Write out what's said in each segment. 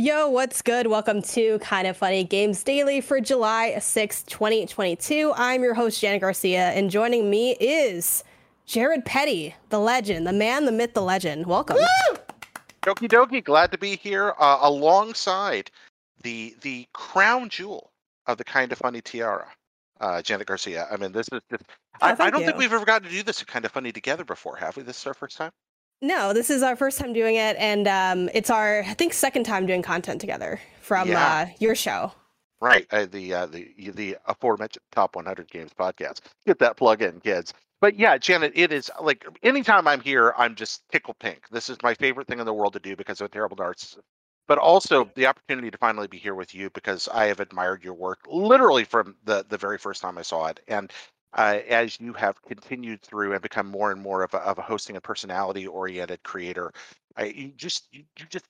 Yo, what's good? Welcome to Kinda Funny Games Daily for July 6th, 2022. I'm your host, Janet Garcia, and joining me is Jared Petty, the legend, the man, the myth, the legend. Welcome. Woo! Doki doki, glad to be here uh, alongside the the crown jewel of the Kinda Funny tiara, uh, Janet Garcia. I mean, this is just. Oh, I, I don't think we've ever gotten to do this Kinda Funny together before, have we? This is our first time. No, this is our first time doing it, and um, it's our, I think, second time doing content together from Yeah. uh, your show. Right, uh, the uh, the the aforementioned top 100 games podcast. Get that plug in, kids. But yeah, Janet, it is like anytime I'm here, I'm just tickle pink. This is my favorite thing in the world to do because I'm a terrible narcissist. But also the opportunity to finally be here with you because I have admired your work literally from the the very first time I saw it, and uh, as you have continued through and become more and more of a, of a hosting and personality oriented creator, I, you just you, you just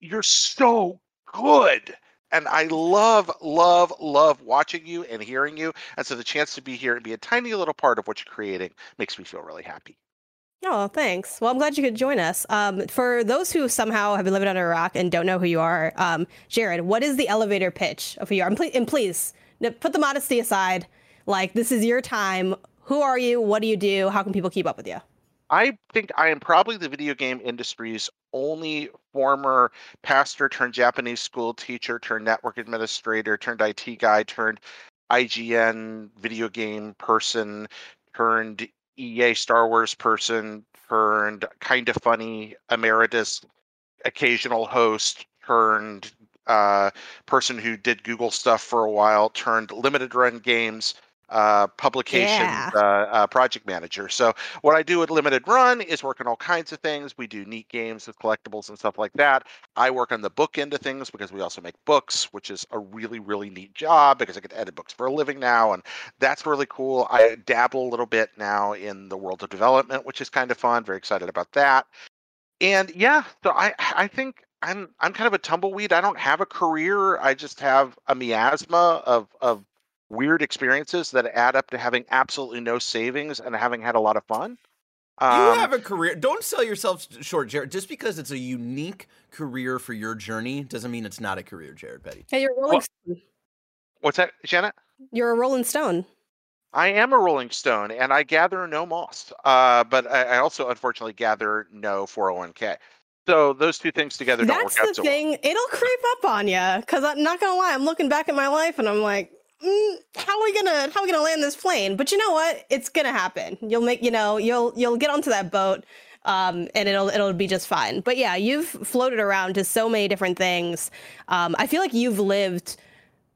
you're so good and I love, love, love watching you and hearing you. And so the chance to be here and be a tiny little part of what you're creating makes me feel really happy. Oh, thanks. Well, I'm glad you could join us. Um, for those who somehow have been living under a rock and don't know who you are, um, Jared, what is the elevator pitch of who you are? And and please put the modesty aside. Like, this is your time. Who are you? What do you do? How can people keep up with you? I think I am probably the video game industry's only former pastor turned Japanese school teacher turned network administrator turned IT guy turned IGN video game person turned EA Star Wars person turned Kinda Funny emeritus occasional host turned uh, person who did Google stuff for a while turned limited run games uh, publication Yeah. uh, uh, project manager. So what I do at limited run is work on all kinds of things. We do neat games with collectibles and stuff like that. I work on the book end of things because we also make books, which is a really really neat job because I get to edit books for a living now, and that's really cool. I dabble a little bit now in the world of development, which is kind of fun. Very excited about that. And yeah, so I I think I'm I'm kind of a tumbleweed. I don't have a career. I just have a miasma of of weird experiences that add up to having absolutely no savings and having had a lot of fun. You Um, have a career. Don't sell yourself short, Jared. Just because it's a unique career for your journey doesn't mean it's not a career, Jared Petty. Hey, you're a Rolling Well- Stone. what's that, Janet? You're a Rolling Stone. I am a Rolling Stone, and I gather no moss. Uh, but I, I also unfortunately gather no 401k. So those two things together don't That's work out the so well. thing. It'll creep up on you. Because I'm not gonna lie, I'm looking back at my life and I'm like, mm, how are we gonna how are we gonna land this plane? But you know what? It's gonna happen. You'll make you know you'll you'll get onto that boat. Um, and it'll it'll be just fine. But yeah, you've floated around to so many different things. Um, I feel like you've lived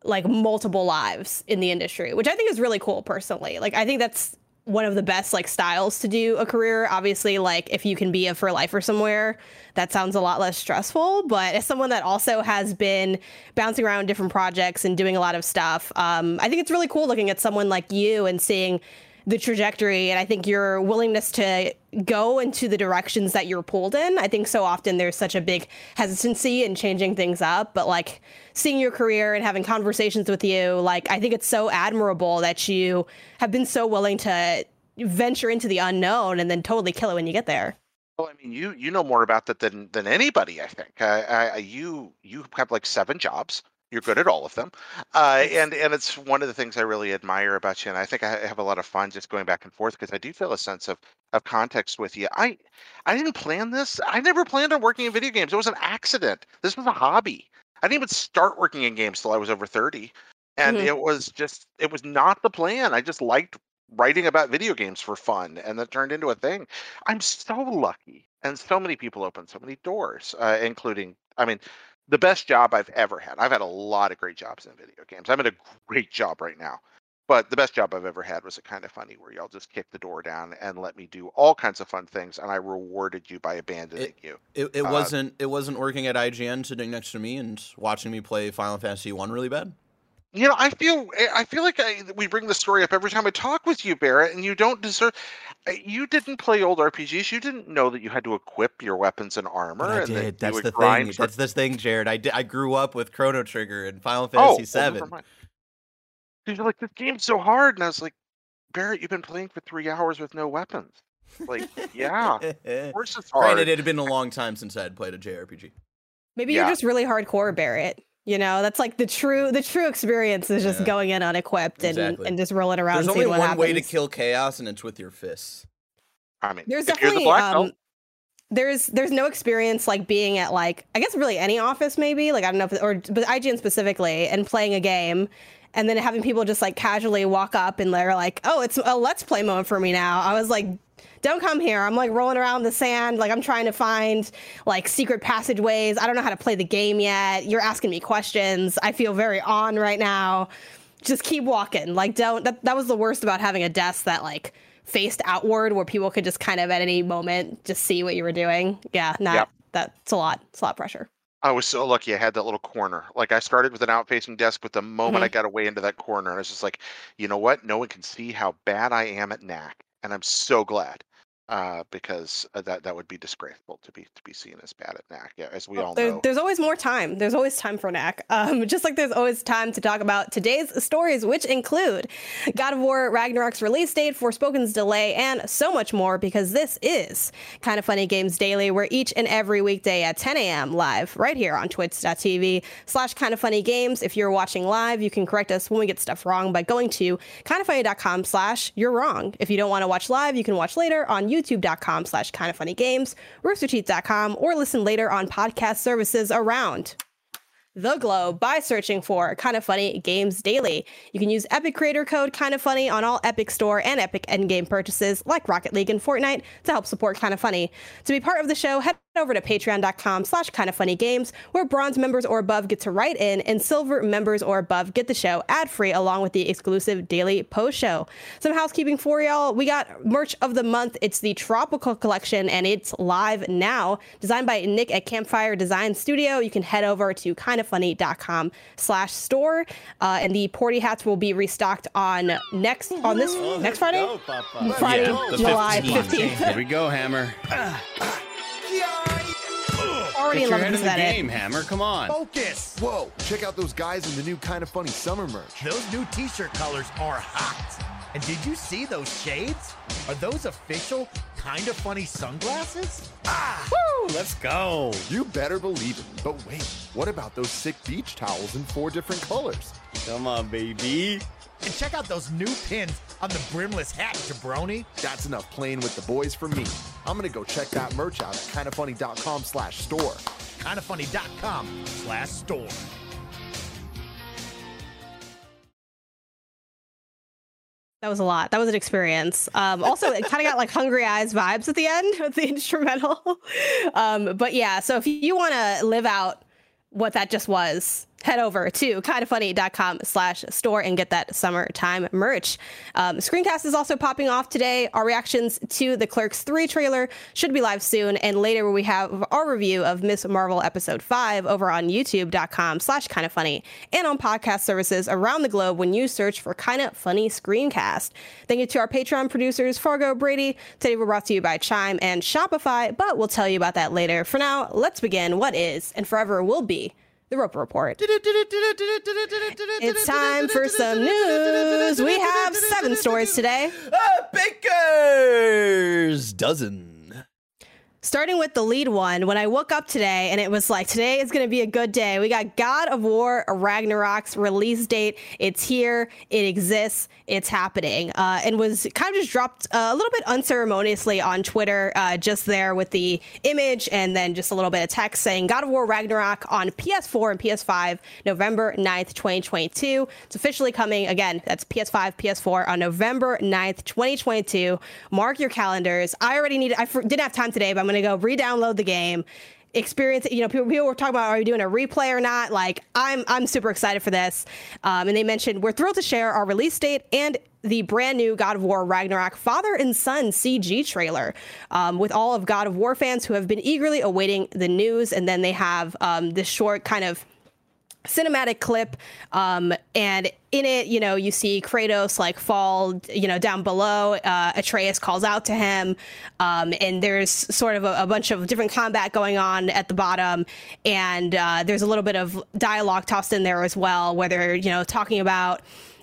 like multiple lives in the industry, which I think is really cool personally. Like I think that's one of the best like styles to do a career. Obviously, like if you can be a for lifer somewhere, that sounds a lot less stressful. But as someone that also has been bouncing around different projects and doing a lot of stuff, um, I think it's really cool looking at someone like you and seeing the trajectory and I think your willingness to go into the directions that you're pulled in. I think so often there's such a big hesitancy in changing things up, but like seeing your career and having conversations with you, like I think it's so admirable that you have been so willing to venture into the unknown and then totally kill it when you get there. Well, I mean, you you know more about that than than anybody. I think. I, I, you you have like seven jobs. You're good at all of them, uh, and and it's one of the things I really admire about you. And I think I have a lot of fun just going back and forth because I do feel a sense of of context with you. I I didn't plan this. I never planned on working in video games. It was an accident. This was a hobby. I didn't even start working in games till I was over thirty, and Mhm. it was just it was not the plan. I just liked writing about video games for fun, and that turned into a thing. I'm so lucky, and so many people opened so many doors, uh, including, I mean, the best job I've ever had. I've had a lot of great jobs in video games. I'm at a great job right now, But the best job I've ever had was a Kinda Funny where y'all just kicked the door down and let me do all kinds of fun things, and I rewarded you by abandoning you. It, it Uh, wasn't it wasn't working at IGN sitting next to me and watching me play Final Fantasy One really bad. You know, I feel I feel like I, we bring the story up every time I talk with you, Barrett, and you don't deserve. uh, You didn't play old RPGs. You didn't know that you had to equip your weapons and armor. But I and that did. That's the thing. for- That's this thing, Jared. I did, I grew up with Chrono Trigger and Final oh, Fantasy well, Seven. never mind. You're like, this game's so hard, and I was like, Barrett, you've been playing for three hours with no weapons. Like, yeah, of course it's hard. Granted, it had been a long time since I had played a JRPG. Maybe Yeah. you're just really hardcore, Barrett. You know, that's like the true the true experience is just Yeah. going in unequipped and, Exactly. and just rolling around. There's only seeing one what way to kill chaos, and it's with your fists. I mean, There's if you're the definitely black belt, um, there's there's no experience like being at like I guess really any office maybe like I don't know if or but IGN specifically and playing a game and then having people just like casually walk up and they're like oh it's a let's play moment for me now I was like don't come here I'm like rolling around in the sand like I'm trying to find like secret passageways I don't know how to play the game yet you're asking me questions I feel very on right now just keep walking. Like don't that, that was the worst about having a desk that like faced outward where people could just kind of at any moment just see what you were doing. Yeah, not Yep. that's a lot. It's a lot of pressure. I was so lucky I had that little corner. Like I started with an out-facing desk, but the moment Mm-hmm. I got away into that corner, I was just like, you know what? No one can see how bad I am at knack, and I'm so glad uh, because uh, that that would be disgraceful to be to be seen as bad at knack. Yeah, as we all There, know. there's always more time. There's always time for Knack. Um, just like there's always time to talk about today's stories, which include God of War Ragnarok's release date, Forspoken's delay, and so much more. Because this is Kinda Funny games daily, where each and every weekday at 10 a.m. live right here on Twitch.tv slash Kinda Funny games. If you're watching live, you can correct us when we get stuff wrong by going to kindafunny.com slash you're wrong. If you don't want to watch live, you can watch later on youtube.com slash Kinda Funny games, roosterteeth.com, or listen later on podcast services around the globe by searching for Kinda Funny games daily. You can use epic creator code Kinda Funny on all epic store and epic endgame purchases like rocket league and fortnite to help support Kinda Funny. To be part of the show head over to patreon.com slash Kinda Funny games where bronze members or above get to write in and silver members or above get the show ad free along with the exclusive daily post show. Some housekeeping for y'all. We got merch of the month. It's the tropical collection and it's live now. Designed by nick at campfire design studio. You can head over to kindafunny.com slash store uh, and the porty hats will be restocked on next on this next friday? Friday Yeah, july 15th. 15th Here we go, Hammer. already Get your love head in the that it game, Hammer. Come on. Focus! Whoa, check out those guys in the new Kinda Funny summer merch. Those new t-shirt colors are hot. And did you see those shades? Are those official Kinda Funny sunglasses? Ah! Woo! Let's go. You better believe it. But wait, what about those sick beach towels in four different colors? Come on, baby. And check out those new pins on the brimless hat, jabroni. That's enough playing with the boys for me. I'm gonna go check that merch out at kindafunny.com slash store. Kindafunny.com slash store. That was a lot. That was an experience. Um, also, it kind of got like Hungry Eyes vibes at the end with the instrumental. Um, but yeah, so if you want to live out what that just was, head over to kindafunny.com slash store and get that summertime merch. Um, Screencast is also popping off today. Our reactions to the Clerks 3 trailer should be live soon. And later we have our review of Ms. Marvel episode 5 over on youtube.com slash Kinda Funny and on podcast services around the globe when you search for Kinda Funny screencast. Thank you to our Patreon producers, Fargo Brady. Today we're brought to you by Chime and Shopify, but we'll tell you about that later. For now, let's begin what is and forever will be the Roper Report. It's time for some news. We have seven stories today. Ah, Baker's dozen. Starting with the lead one, when I woke up today and it was like, today is going to be a good day. We got God of War Ragnarok's release date. It's here, it exists, it's happening. Uh, and was kind of just dropped uh, a little bit unceremoniously on Twitter, uh, just there with the image and then just a little bit of text saying God of War Ragnarok on PS4 and PS5, November 9th, 2022. It's officially coming again. That's PS5, PS4 on November 9th, 2022. Mark your calendars. I already need, I didn't have time today, but I'm going to go re download the game. experience you know people, people were talking about are we doing a replay or not like i'm i'm super excited for this um, and they mentioned we're thrilled to share our release date and the brand new God of War Ragnarok father and son CG trailer um, with all of God of War fans who have been eagerly awaiting the news. And then they have um, this short kind of cinematic clip um, and in it you know you see kratos like fall you know down below uh, atreus calls out to him um, and there's sort of a, a, bunch of different combat going on at the bottom and uh, there's a little bit of dialogue tossed in there as well where they're you know talking about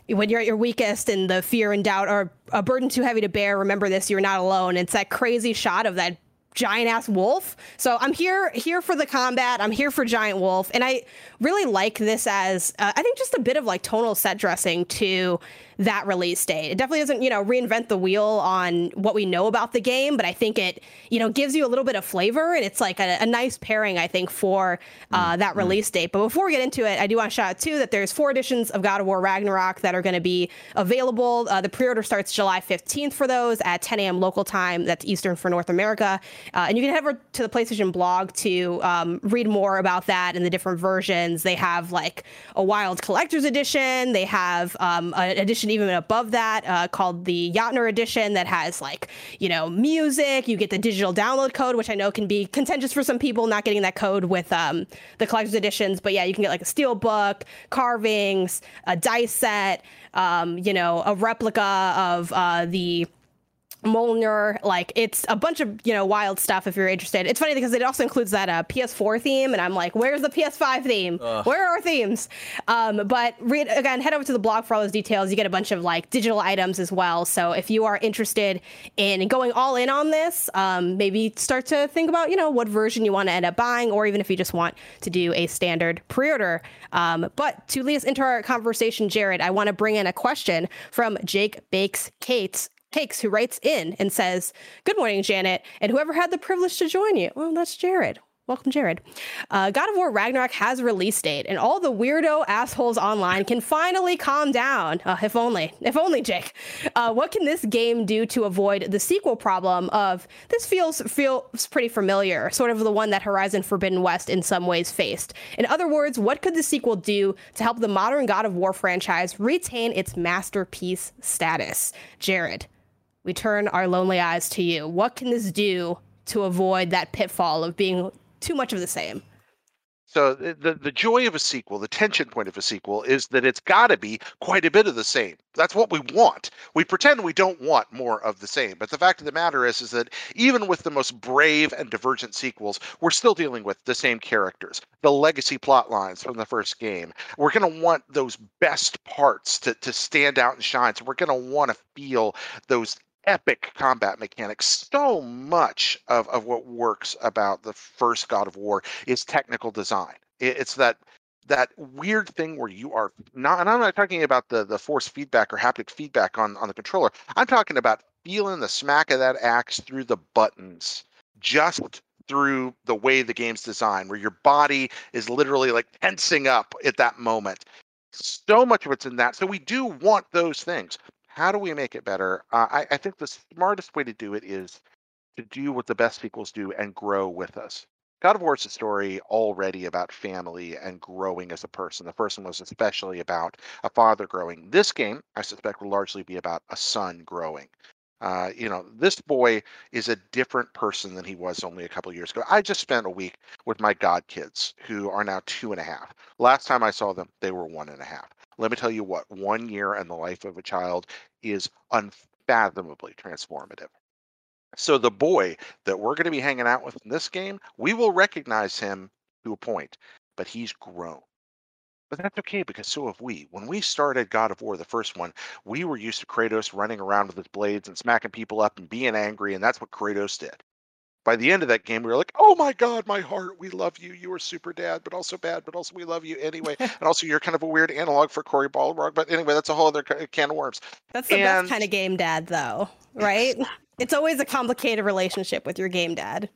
when you're at your weakest and the fear and doubt are a burden too heavy to bear remember this you're not alone. It's that crazy shot of that giant ass wolf. So I'm here here for the combat. I'm here for giant wolf, and I really like this as uh, I think just a bit of like tonal set dressing to that release date. It definitely doesn't, you know, reinvent the wheel on what we know about the game, but I think it, you know, gives you a little bit of flavor and it's like a, a nice pairing, I think, for uh, mm-hmm. that release date. But before we get into it, I do want to shout out too that there's four editions of God of War Ragnarok that are going to be available. Uh, the pre-order starts July 15th for those at 10 a.m. local time. That's Eastern for North America, uh, and you can head over to the PlayStation blog to um, read more about that and the different versions. They have like a Wild Collector's Edition. They have um, an edition edition even above that uh, called the Jötnar edition that has like you know music. You get the digital download code, which I know can be contentious for some people not getting that code with um, the collector's editions. But yeah, you can get like a steel book, carvings, a dice set, um, you know, a replica of uh, the Mjolnir, like it's a bunch of you know wild stuff. If you're interested, it's funny because it also includes that uh, PS4 theme, and I'm like, where's the PS5 theme? Ugh. Where are our themes? Um, but read again, head over to the blog for all those details. You get a bunch of like digital items as well. So if you are interested in going all in on this, um, maybe start to think about you know what version you want to end up buying, or even if you just want to do a standard pre-order. Um, but to lead us into our conversation, Jared, I want to bring in a question from Jake Bakes Kates Cakes, who writes in and says, Good morning, Janet, and whoever had the privilege to join you. Well, that's Jared. Welcome, Jared. Uh, God of War Ragnarok has a release date, and all the weirdo assholes online can finally calm down. Uh, if only, if only, Jake. Uh, what can this game do to avoid the sequel problem of this feels feels pretty familiar, sort of the one that Horizon Forbidden West in some ways faced? In other words, what could the sequel do to help the modern God of War franchise retain its masterpiece status? Jared we turn our lonely eyes to you. What can this do to avoid that pitfall of being too much of the same? So the the joy of a sequel, the tension point of a sequel is that it's got to be quite a bit of the same. That's what we want. We pretend we don't want more of the same, but the fact of the matter is is that even with the most brave and divergent sequels, we're still dealing with the same characters, the legacy plot lines from the first game. We're going to want those best parts to to stand out and shine. So we're going to want to feel those epic combat mechanics. So much of, of what works about the first God of War is technical design. It, it's that that weird thing where you are not and I'm not talking about the the force feedback or haptic feedback on on the controller. I'm talking about feeling the smack of that axe through the buttons just through the way the game's designed where your body is literally like tensing up at that moment. So much of it's in that. So we do want those things how do we make it better? Uh, I, I think the smartest way to do it is to do what the best sequels do and grow with us. God of War is a story already about family and growing as a person. The first one was especially about a father growing. This game, I suspect, will largely be about a son growing. Uh, you know, this boy is a different person than he was only a couple years ago. I just spent a week with my god kids, who are now two and a half. Last time I saw them, they were one and a half. Let me tell you what, one year in the life of a child is unfathomably transformative. So the boy that we're going to be hanging out with in this game, we will recognize him to a point, but he's grown. But that's okay because so have we. When we started God of War, the first one, we were used to Kratos running around with his blades and smacking people up and being angry, and that's what Kratos did by the end of that game, we were like, "Oh my God, my heart, we love you. You are super dad, but also bad, but also we love you anyway." and also, you're kind of a weird analog for Cory Barlog. But anyway, that's a whole other can of worms. That's the and... best kind of game dad, though, right? it's always a complicated relationship with your game dad.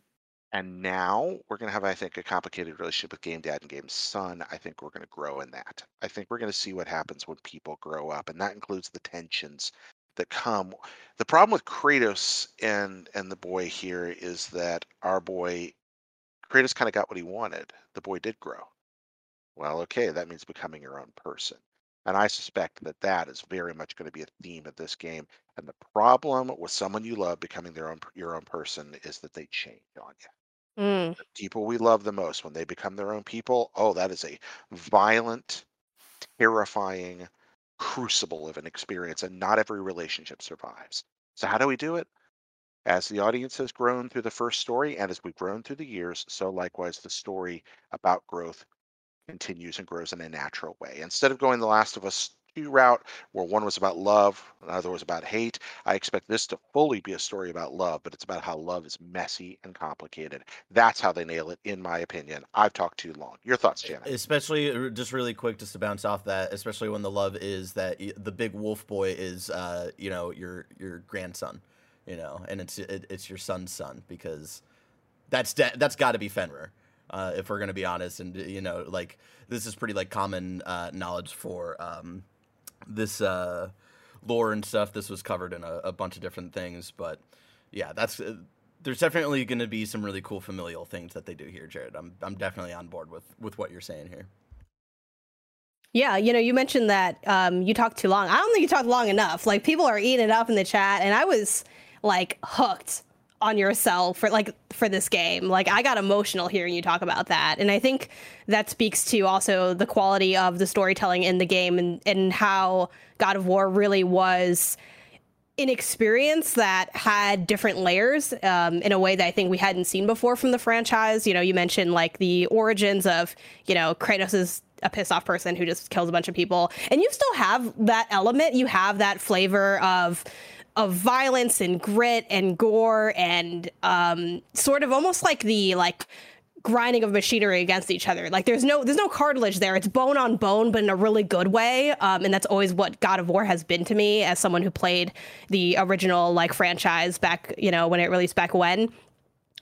And now we're going to have, I think, a complicated relationship with Game Dad and Game Son. I think we're going to grow in that. I think we're going to see what happens when people grow up, and that includes the tensions that come. The problem with Kratos and and the boy here is that our boy Kratos kind of got what he wanted. The boy did grow. Well, okay, that means becoming your own person. And I suspect that that is very much going to be a theme of this game. And the problem with someone you love becoming their own your own person is that they change on you. Mm. The people we love the most when they become their own people, oh, that is a violent, terrifying crucible of an experience, and not every relationship survives. So how do we do it? As the audience has grown through the first story, and as we've grown through the years, so likewise the story about growth continues and grows in a natural way. Instead of going the Last of Us 2 route, where one was about love, another was about hate, I expect this to fully be a story about love, but it's about how love is messy and complicated. That's how they nail it, in my opinion. I've talked too long. Your thoughts, Janet? Especially uh, just really quick, just to bounce off that, especially when the love is that the big wolf boy is, uh, you know, your your grandson, you know, and it's it, it's your son's son because that's de- that's got to be Fenrir. Uh, if we're gonna be honest, and you know, like this is pretty like common uh, knowledge for um, this uh, lore and stuff. This was covered in a, a bunch of different things, but yeah, that's uh, there's definitely going to be some really cool familial things that they do here, Jared. I'm I'm definitely on board with with what you're saying here. Yeah, you know, you mentioned that um, you talked too long. I don't think you talked long enough. Like people are eating it up in the chat, and I was like hooked on yourself for like for this game. Like I got emotional hearing you talk about that. And I think that speaks to also the quality of the storytelling in the game and, and how God of War really was an experience that had different layers um, in a way that I think we hadn't seen before from the franchise. You know, you mentioned like the origins of, you know, Kratos is a pissed off person who just kills a bunch of people. And you still have that element. You have that flavor of of violence and grit and gore and um, sort of almost like the like grinding of machinery against each other. Like there's no there's no cartilage there. It's bone on bone, but in a really good way. Um, and that's always what God of War has been to me as someone who played the original like franchise back, you know, when it released back when.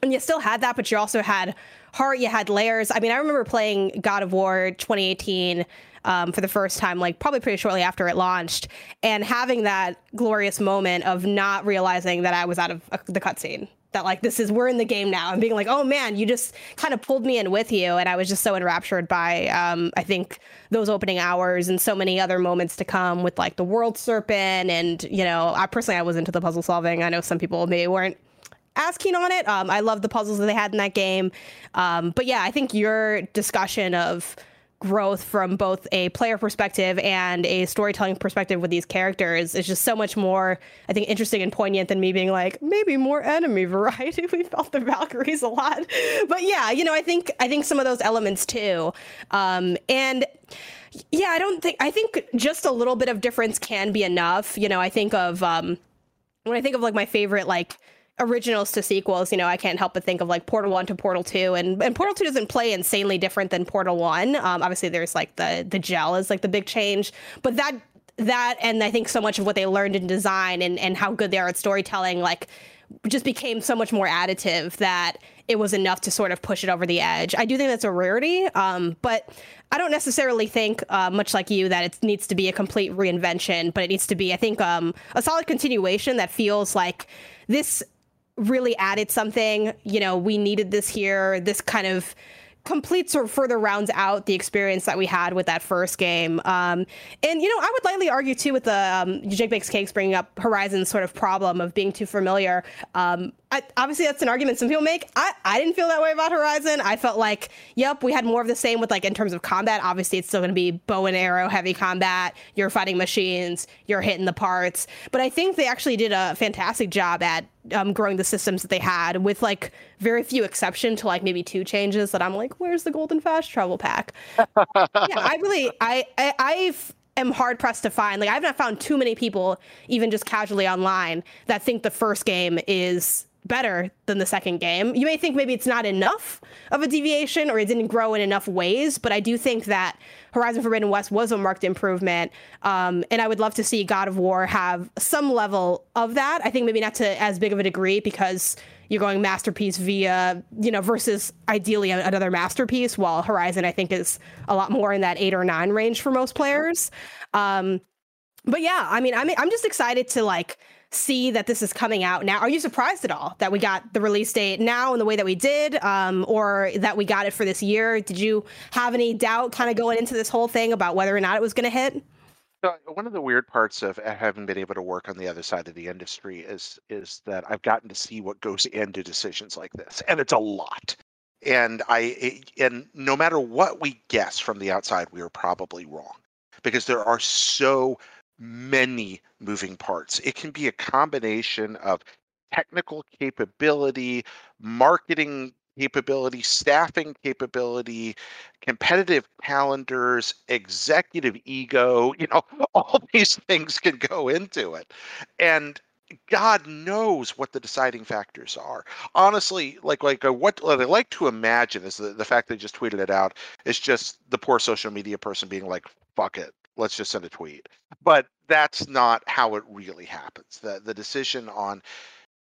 And you still had that, but you also had heart. You had layers. I mean, I remember playing God of War 2018 um, for the first time, like probably pretty shortly after it launched, and having that glorious moment of not realizing that I was out of uh, the cutscene. That like this is we're in the game now, and being like, oh man, you just kind of pulled me in with you, and I was just so enraptured by um, I think those opening hours and so many other moments to come with like the world serpent, and you know, I personally I was into the puzzle solving. I know some people maybe weren't as keen on it. Um, I love the puzzles that they had in that game. Um, but yeah, I think your discussion of growth from both a player perspective and a storytelling perspective with these characters is just so much more, I think, interesting and poignant than me being like, maybe more enemy variety. we felt the Valkyries a lot. But yeah, you know, I think I think some of those elements too. Um, and yeah, I don't think I think just a little bit of difference can be enough. You know, I think of um when I think of like my favorite like originals to sequels, you know, I can't help but think of like Portal 1 to Portal 2 and, and Portal 2 doesn't play insanely different than Portal 1. Um, obviously there's like the the gel is like the big change, but that that and I think so much of what they learned in design and and how good they are at storytelling like just became so much more additive that it was enough to sort of push it over the edge. I do think that's a rarity, um, but I don't necessarily think, uh, much like you, that it needs to be a complete reinvention, but it needs to be, I think, um, a solid continuation that feels like this really added something. You know, we needed this here. This kind of completes or further rounds out the experience that we had with that first game. Um, and you know, I would lightly argue too with the um, Jake Bakes Cakes bringing up Horizon's sort of problem of being too familiar. Um, I, obviously, that's an argument some people make. I, I didn't feel that way about Horizon. I felt like, yep, we had more of the same with like in terms of combat. Obviously, it's still going to be bow and arrow heavy combat. You're fighting machines. You're hitting the parts. But I think they actually did a fantastic job at um, growing the systems that they had, with like very few exception to like maybe two changes that I'm like, where's the golden fast travel pack? yeah, I really, I, I, I've am hard pressed to find. Like I've not found too many people, even just casually online, that think the first game is better than the second game. You may think maybe it's not enough of a deviation or it didn't grow in enough ways, but I do think that Horizon Forbidden West was a marked improvement. Um, and I would love to see God of War have some level of that. I think maybe not to as big of a degree because you're going masterpiece via, you know, versus ideally another masterpiece, while Horizon, I think, is a lot more in that eight or nine range for most players. Um, but yeah, I mean, I'm, I'm just excited to like see that this is coming out now? Are you surprised at all that we got the release date now in the way that we did, um, or that we got it for this year? Did you have any doubt kind of going into this whole thing about whether or not it was going to hit? So uh, one of the weird parts of uh, having been able to work on the other side of the industry is is that I've gotten to see what goes into decisions like this, and it's a lot. And I eh, and no matter what we guess from the outside, we are probably wrong because there are so many moving parts. It can be a combination of technical capability, marketing capability, staffing capability, competitive calendars, executive ego, you know, all these things can go into it. And God knows what the deciding factors are. Honestly, like like uh, what, what I like to imagine is the, the fact they just tweeted it out is just the poor social media person being like, fuck it, let's just send a tweet. But that's not how it really happens. The the decision on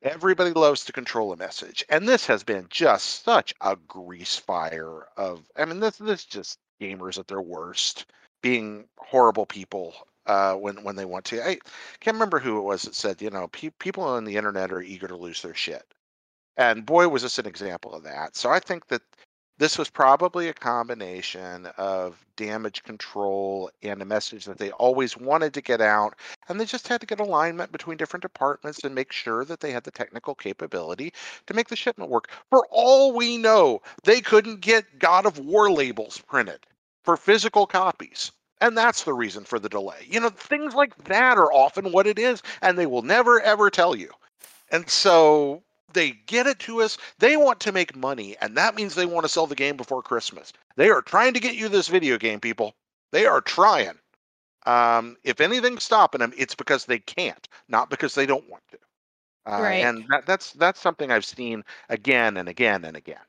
everybody loves to control a message. And this has been just such a grease fire of I mean this this just gamers at their worst, being horrible people uh, when when they want to. I can't remember who it was that said, you know, pe- people on the internet are eager to lose their shit. And boy, was this an example of that. So I think that this was probably a combination of damage control and a message that they always wanted to get out. And they just had to get alignment between different departments and make sure that they had the technical capability to make the shipment work. For all we know, they couldn't get God of War labels printed for physical copies. And that's the reason for the delay. You know, things like that are often what it is, and they will never, ever tell you. And so they get it to us. They want to make money, and that means they want to sell the game before Christmas. They are trying to get you this video game, people. They are trying. Um, if anything's stopping them, it's because they can't, not because they don't want to. Uh, Right. And that, that's that's something I've seen again and again and again.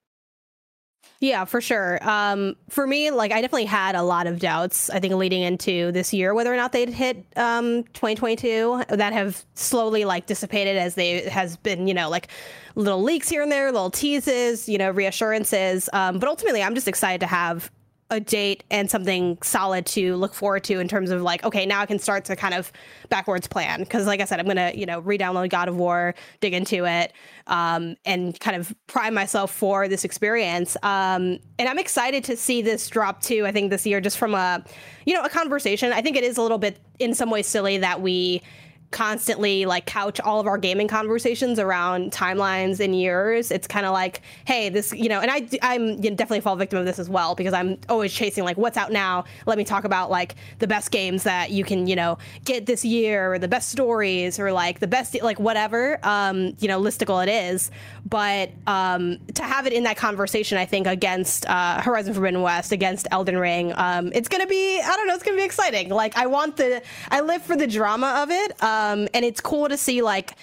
Yeah, for sure. Um, for me, like I definitely had a lot of doubts. I think leading into this year, whether or not they'd hit um, 2022, that have slowly like dissipated as they has been, you know, like little leaks here and there, little teases, you know, reassurances. Um, but ultimately, I'm just excited to have a date and something solid to look forward to in terms of like okay now i can start to kind of backwards plan. Because like i said i'm gonna you know re-download god of war dig into it um, and kind of prime myself for this experience. Um, and i'm excited to see this drop too i think this year just from a you know a conversation. I think it is a little bit in some ways silly that we constantly like couch all of our gaming conversations around timelines and years. It's kind of like, hey, this, you know, and I, I'm you know, definitely fall victim of this as well because I'm always chasing like what's out now. Let me talk about like the best games that you can, you know, get this year or the best stories or like the best, like whatever, um, you know, listicle it is. But um, to have it in that conversation, I think against uh, Horizon Forbidden West, against Elden Ring, um, it's gonna be, I don't know, it's gonna be exciting. Like I want the, I live for the drama of it. Um, and it's cool to see like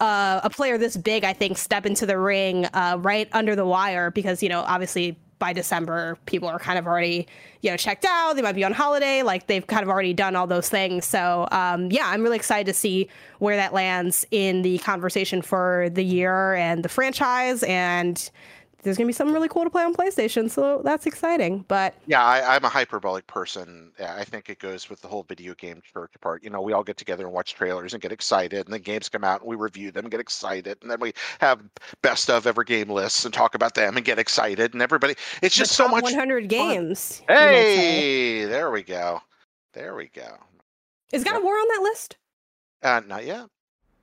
uh, a player this big, I think, step into the ring uh, right under the wire because you know obviously by December people are kind of already you know checked out. They might be on holiday, like they've kind of already done all those things. So um, yeah, I'm really excited to see where that lands in the conversation for the year and the franchise and. There's gonna be something really cool to play on PlayStation, so that's exciting. But Yeah, I, I'm a hyperbolic person. Yeah, I think it goes with the whole video game church part. You know, we all get together and watch trailers and get excited, and then games come out and we review them and get excited, and then we have best of ever game lists and talk about them and get excited, and everybody. It's the just so much. 100 games. you. Hey, there we go. There we go. is God yeah. of War on that list? Uh, not yet.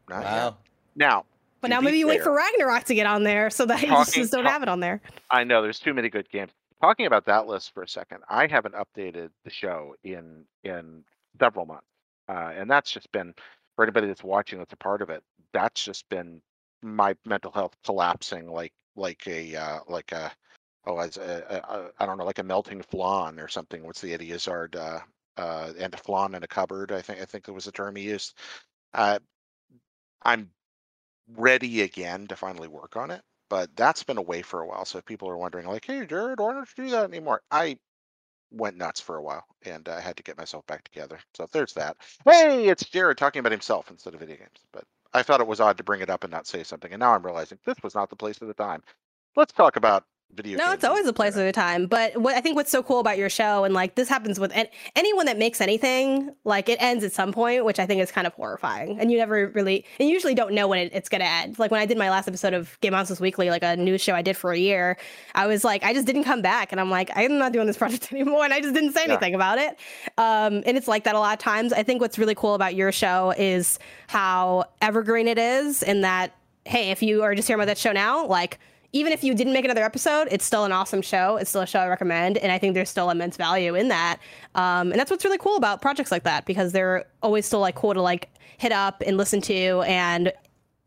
Not yet. Wow. Now, But now maybe you wait for Ragnarok to get on there so that you just don't have it on there. I know there's too many good games. Talking about that list for a second, I haven't updated the show in in several months, uh, and that's just been for anybody that's watching that's a part of it. That's just been my mental health collapsing like like a uh, like a oh as a, a, a, I don't know like a melting flan or something. What's the Eddie Izzard uh, uh, and a flan in a cupboard? I think I think that was the term he used. Uh, I'm ready again to finally work on it but that's been away for a while. So if people are wondering, like, hey, Jared, why don't you do that anymore? I went nuts for a while and I had to get myself back together. So there's that. Hey, it's Jared talking about himself instead of video games. But I thought it was odd to bring it up and not say something. And now I'm realizing this was not the place or the time. Let's talk about video. No, it's always a place of a time. But what I think what's so cool about your show, and like this happens with an- anyone that makes anything, like it ends at some point, which I think is kind of horrifying. And you never really, and you usually don't know when it, it's going to end. Like when I did my last episode of Game Monsters Weekly, like a news show I did for a year, I was like, I just didn't come back, and I'm like, I'm not doing this project anymore, and I just didn't say Yeah. anything about it. Um, and it's like that a lot of times. I think what's really cool about your show is how evergreen it is, and that hey, if you are just hearing about that show now, like even if you didn't make another episode, it's still an awesome show. It's still a show I recommend, and I think there's still immense value in that. Um, and that's what's really cool about projects like that because they're always still like cool to like hit up and listen to. And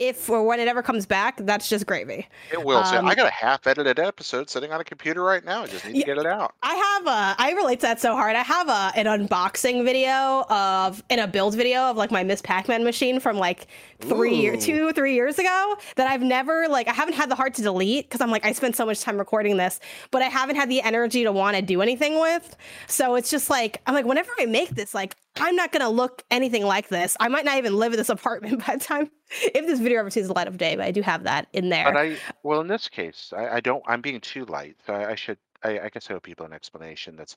if or when it ever comes back, that's just gravy. It will. Um, I got a half edited episode sitting on a computer right now. I just need to get it out. I have a, I relate to that so hard. I have a, an unboxing video of, in a build video of like my Miss Pac-Man machine from like three, year, two, three years ago that I've never, like, I haven't had the heart to delete because I'm like, I spent so much time recording this, but I haven't had the energy to want to do anything with. So it's just like, I'm like, whenever I make this, like, I'm not gonna look anything like this. I might not even live in this apartment by the time if this video ever sees the light of day, but I do have that in there. But I, well, in this case, I, I don't. I'm being too light. So I, I should. I, I guess I owe people an explanation. That's.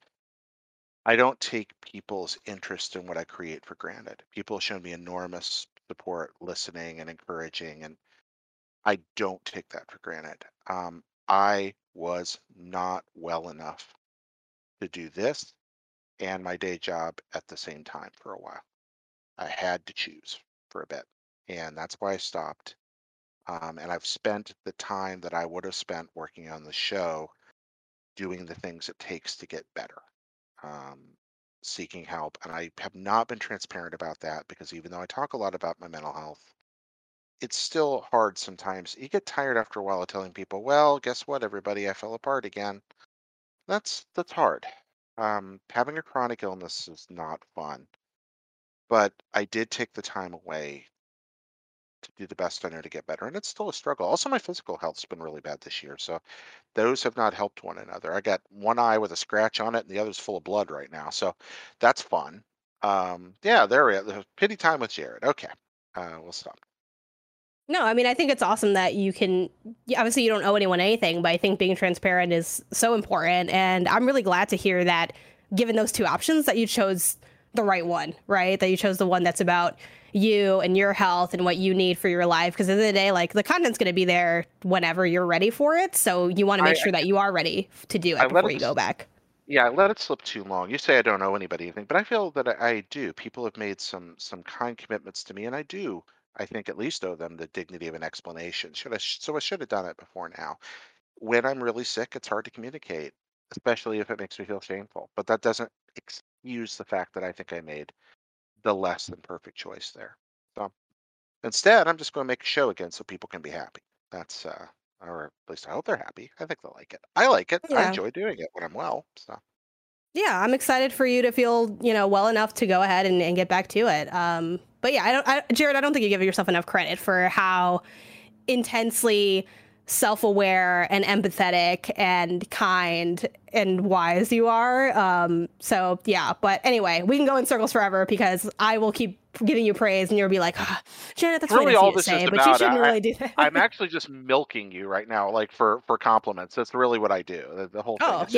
I don't take people's interest in what I create for granted. People have shown me enormous support, listening, and encouraging, and I don't take that for granted. Um, I was not well enough to do this and my day job at the same time for a while. I had to choose for a bit, and that's why I stopped. Um, and I've spent the time that I would have spent working on the show doing the things it takes to get better, um, seeking help. And I have not been transparent about that because even though I talk a lot about my mental health, it's still hard sometimes. You get tired after a while of telling people, "Well, guess what, everybody, I fell apart again." That's that's hard. Um, having a chronic illness is not fun, but I did take the time away to do the best I know to get better, and it's still a struggle. Also, my physical health's been really bad this year, so those have not helped one another. I got one eye with a scratch on it, and the other's full of blood right now, so that's fun. Um, yeah, there we are. Pity time with Jared. Okay, uh, we'll stop. No, I mean, I think it's awesome that you can. Obviously, you don't owe anyone anything, but I think being transparent is so important. And I'm really glad to hear that, given those two options, that you chose the right one, right? That you chose the one that's about you and your health and what you need for your life. Because at the end of the day, like the content's going to be there whenever you're ready for it. So you want to make I- sure that you are ready to do it I before it you go back. Yeah, I let it slip too long. You say I don't owe anybody anything, but I feel that I, I do. People have made some some kind commitments to me, and I do. I think at least owe them the dignity of an explanation. Should I? So I should have done it before now. When I'm really sick, it's hard to communicate, especially if it makes me feel shameful. But that doesn't excuse the fact that I think I made the less than perfect choice there. So instead, I'm just going to make a show again so people can be happy. That's uh, or at least I hope they're happy. I think they'll like it. I like it. I enjoy doing it when I'm well. So. yeah, I'm excited for you to feel, you know, well enough to go ahead and, and get back to it. Um, but yeah, I don't, I, Jared, I don't think you give yourself enough credit for how intensely self-aware and empathetic and kind and wise you are. Um, so yeah, but anyway, we can go in circles forever because I will keep giving you praise and you'll be like, ah, Janet, that's really all this is say, but you about. shouldn't I- really do that. I'm actually just milking you right now, like for for compliments. That's really what I do. The, the whole thing. oh is just-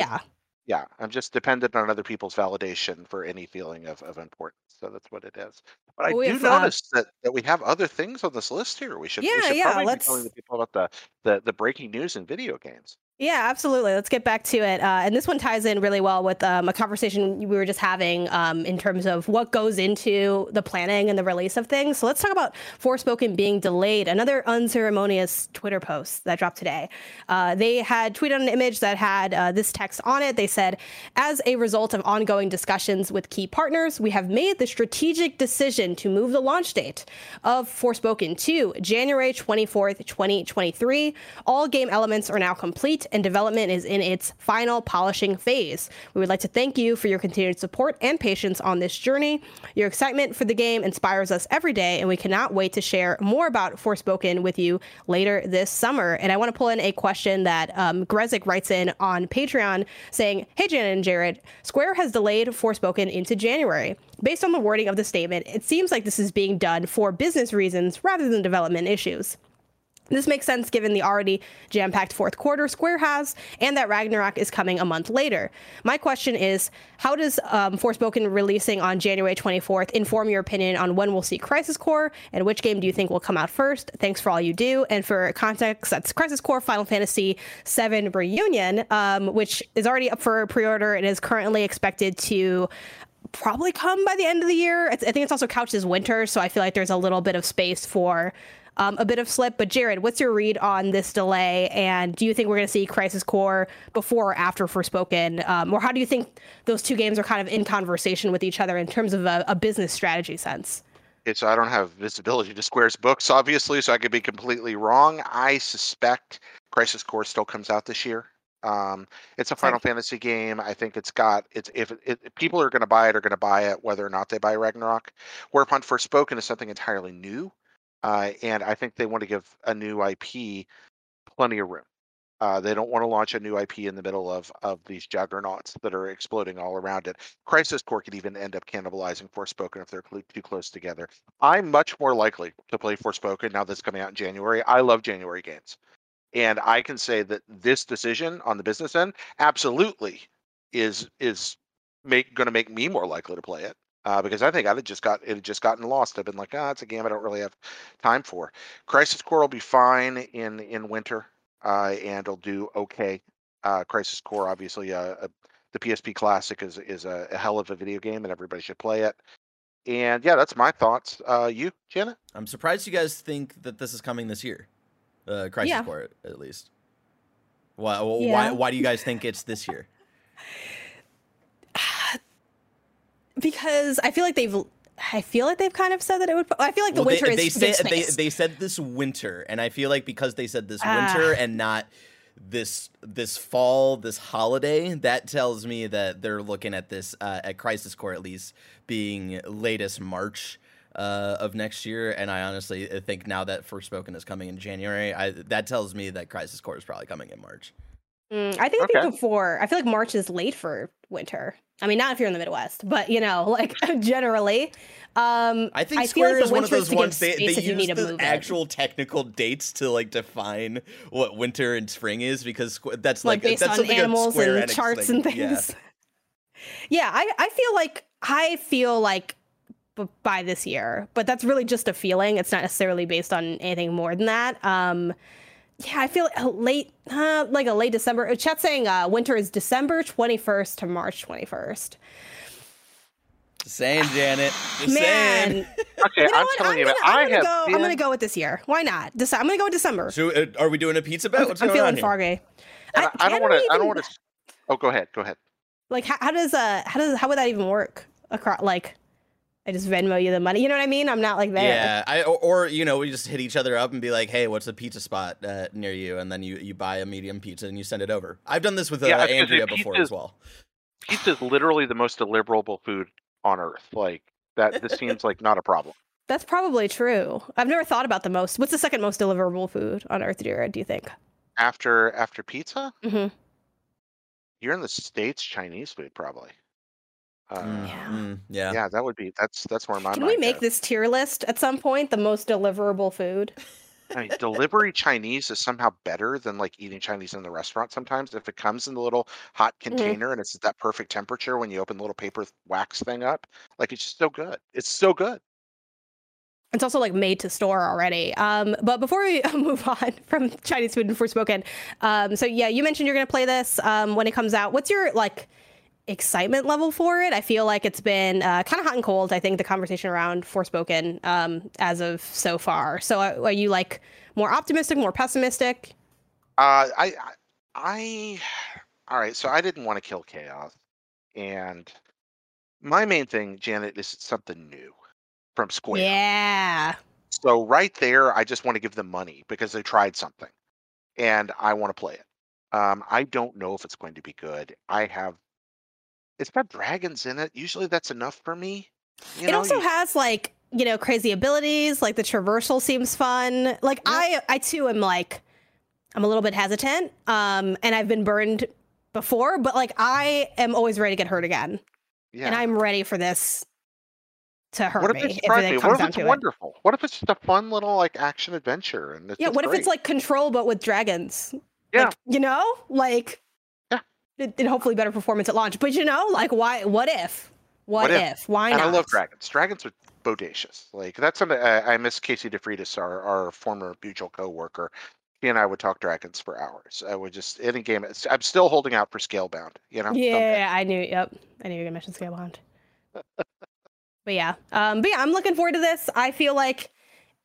yeah. I'm just dependent on other people's validation for any feeling of, of importance. So that's what it is. But I We do have, uh, notice that, that we have other things on this list here. We should, we Yeah, should yeah, probably let's- be telling the people about the, the the breaking news in video games. Yeah, absolutely. Let's get back to it. Uh, and this one ties in really well with um, a conversation we were just having um, in terms of what goes into the planning and the release of things. So let's talk about Forspoken being delayed. Another unceremonious Twitter post that dropped today. Uh, they had tweeted an image that had uh, this text on it. They said, as a result of ongoing discussions with key partners, we have made the strategic decision to move the launch date of Forspoken to January 24th, 2023. All game elements are now complete and development is in its final polishing phase. We would like to thank you for your continued support and patience on this journey. Your excitement for the game inspires us every day, and we cannot wait to share more about Forspoken with you later this summer. And I want to pull in a question that um, Grezik writes in on Patreon saying, Hey, Janet and Jared, Square has delayed Forspoken into January. Based on the wording of the statement, it seems like this is being done for business reasons rather than development issues. This makes sense given the already jam packed fourth quarter Square has, and that Ragnarok is coming a month later. My question is How does um, Forspoken releasing on January 24th inform your opinion on when we'll see Crisis Core, and which game do you think will come out first? Thanks for all you do. And for context, that's Crisis Core Final Fantasy VII Reunion, um, which is already up for pre order and is currently expected to probably come by the end of the year. I think it's also couched as winter, so I feel like there's a little bit of space for um, a bit of slip. But Jared, what's your read on this delay? And do you think we're going to see Crisis Core before or after Forspoken? Um, or how do you think those two games are kind of in conversation with each other in terms of a, a business strategy sense? It's I don't have visibility to Square's books, obviously, so I could be completely wrong. I suspect Crisis Core still comes out this year. Um, it's a Final Fantasy game. I think it's got it's if it, it, people are going to buy it, are going to buy it whether or not they buy Ragnarok. Whereupon Forspoken is something entirely new. Uh, and I think they want to give a new IP plenty of room. Uh, they don't want to launch a new IP in the middle of of these juggernauts that are exploding all around it. Crisis Core could even end up cannibalizing Forspoken if they're cl- too close together. I'm much more likely to play Forspoken now that's coming out in January. I love January games, and I can say that this decision on the business end absolutely is is make going to make me more likely to play it uh, because I think I'd just got it had just gotten lost. I've been like, ah, it's a game I don't really have time for. Crisis Core will be fine in in winter, uh, and it'll do okay. Uh, Crisis Core, obviously, uh, uh the PSP Classic is is a, a, hell of a video game, and everybody should play it. And yeah, that's my thoughts. Uh, you, Janet? I'm surprised you guys think that this is coming this year. Uh, Crisis yeah. Core, at least. Why? Yeah. Why? Why do you guys think it's this year? because I feel like they've I feel like they've kind of said that it would. I feel like the well, winter they, is. They said they, they said this winter, and I feel like because they said this uh, winter and not this this fall, this holiday, that tells me that they're looking at this uh, at Crisis Core at least being latest March. Uh, of next year, and I honestly think now that Forspoken is coming in January, I, that tells me that Crisis Core is probably coming in March. Mm, I think okay. before. I feel like March is late for winter. I mean, not if you're in the Midwest, but you know, like generally. Um, I think I Square like is one of those ones they, they use the actual in. technical dates to like define what winter and spring is because that's like, like based that's on animals and charts thing. and things. Yeah. yeah, I, I feel like I feel like by this year, but that's really just a feeling. It's not necessarily based on anything more than that. Um, yeah, I feel like late, uh, like a late December. Chat saying uh, winter is December 21st to March 21st. saying, Janet. Just Man. Saying. Okay, you know I'm what? telling I'm you, gonna, I I'm have. Go, been... I'm going to go with this year. Why not? Dece- I'm going to go with December. So, uh, are we doing a pizza bet? What's I'm going feeling Fargay. I, I, don't want to. I don't want to. Oh, go ahead. Go ahead. Like, how, how does uh, how does how would that even work? Across, like, I just Venmo you the money. You know what I mean? I'm not like there. Yeah, I or, or you know we just hit each other up and be like, hey, what's a pizza spot uh, near you? And then you you buy a medium pizza and you send it over. I've done this with uh, yeah, Andrea before as well. Pizza is literally the most deliverable food on earth. Like that, this seems like not a problem. That's probably true. I've never thought about the most. What's the second most deliverable food on earth, Jared? Do you think? After after pizza? Mm-hmm. You're in the states. Chinese food, probably. Uh, yeah. Mm, yeah. yeah, that would be that's that's where my Can we make this tier list at some point? The most deliverable food. I mean, delivery Chinese is somehow better than like eating Chinese in the restaurant. Sometimes, if it comes in the little hot mm-hmm. container mm-hmm. and it's at that perfect temperature when you open the little paper wax thing up, like it's just so good. It's so good. It's also like made to store already. Um, but before we move on from Chinese food and Forspoken, um, so yeah, you mentioned you're going to play this um, when it comes out. What's your like? Excitement level for it. I feel like it's been uh, kind of hot and cold. I think the conversation around Forspoken um, as of so far. So uh, are you like more optimistic, more pessimistic? Uh, I, I, all right. So I didn't want to kill chaos, and my main thing, Janet, is something new from Square. Yeah. So right there, I just want to give them money because they tried something, and I want to play it. Um, I don't know if it's going to be good. I have it's got dragons in it. Usually that's enough for me. You it know, also you... has like, you know, crazy abilities, like the traversal seems fun. Like. I I too am like I'm a little bit hesitant. Um and I've been burned before, but like I am always ready to get hurt again. Yeah. And I'm ready for this to hurt What me if it's if it What if it's to it. wonderful? What if it's just a fun little like action adventure? And it's Yeah, what if it's like Control but with dragons? Yeah. Like, you know, like It hopefully better performance at launch. But you know, like why? What if? What, What if? if? Why and not? I love dragons. Dragons are bodacious. Like that's something I, I miss. Casey DeFreitas, our our former mutual coworker. He and I would talk dragons for hours. I would just any game. I'm still holding out for Scalebound. You know. Yeah, I knew. Yep, I knew you were gonna mention Scalebound. but yeah, um, but yeah, I'm looking forward to this. I feel like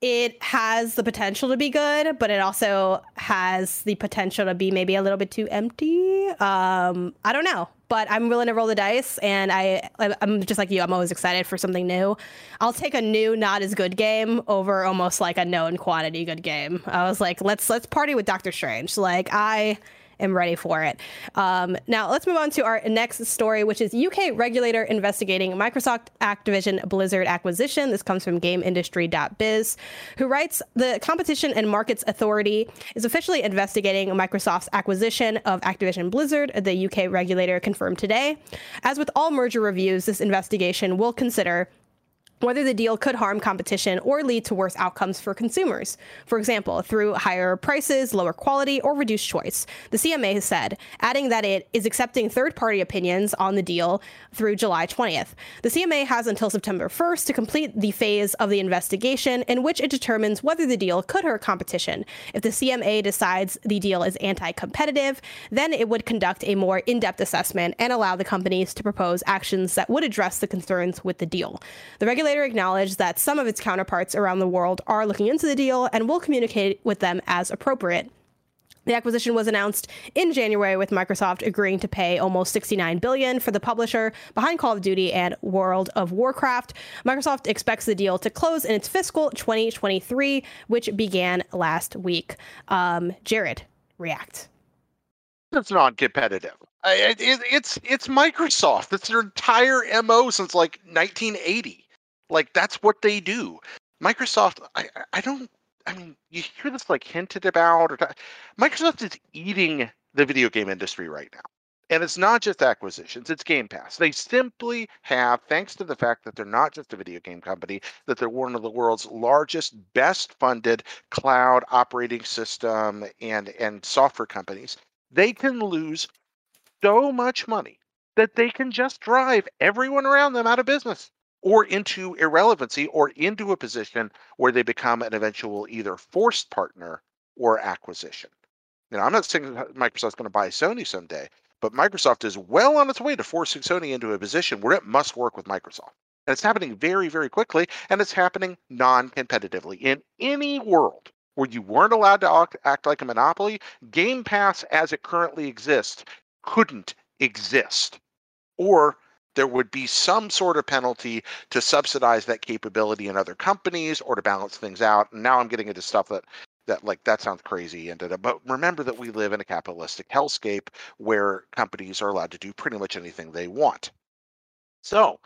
it has the potential to be good, but it also has the potential to be maybe a little bit too empty. Um, I don't know, but I'm willing to roll the dice, and I I'm just like you. I'm always excited for something new. I'll take a new, not as good game over almost like a known quantity good game. I was like, let's let's party with Doctor Strange. Like I am ready for it. Um, now, let's move on to our next story, which is UK regulator investigating Microsoft Activision Blizzard acquisition. This comes from GameIndustry.biz, who writes The Competition and Markets Authority is officially investigating Microsoft's acquisition of Activision Blizzard, the UK regulator confirmed today. As with all merger reviews, this investigation will consider whether the deal could harm competition or lead to worse outcomes for consumers. For example, through higher prices, lower quality, or reduced choice. The CMA has said, adding that it is accepting third party opinions on the deal through July 20th. The CMA has until September 1st to complete the phase of the investigation in which it determines whether the deal could hurt competition. If the CMA decides the deal is anti competitive, then it would conduct a more in depth assessment and allow the companies to propose actions that would address the concerns with the deal. The regulator acknowledged that some of its counterparts around the world are looking into the deal and will communicate with them as appropriate. The acquisition was announced in January with Microsoft agreeing to pay almost 69 billion for the publisher behind Call of Duty and World of Warcraft. Microsoft expects the deal to close in its fiscal 2023, which began last week. Um, Jared, react. It's non-competitive. It, it, it's it's Microsoft. That's their entire mo since like 1980. Like that's what they do. Microsoft. I I- don't. I mean, you hear this like hinted about, or Microsoft is eating the video game industry right now. And it's not just acquisitions, it's Game Pass. They simply have, thanks to the fact that they're not just a video game company, that they're one of the world's largest, best funded cloud operating system and, and software companies, they can lose so much money that they can just drive everyone around them out of business or into irrelevancy or into a position where they become an eventual either forced partner or acquisition. You know, I'm not saying Microsoft's going to buy Sony someday, but Microsoft is well on its way to forcing Sony into a position where it must work with Microsoft. And it's happening very, very quickly, and it's happening non competitively. In any world where you weren't allowed to act, act like a monopoly, Game Pass as it currently exists couldn't exist. Or there would be some sort of penalty to subsidize that capability in other companies or to balance things out. And now I'm getting into stuff that that like that sounds crazy and but remember that we live in a capitalistic hellscape where companies are allowed to do pretty much anything they want. So,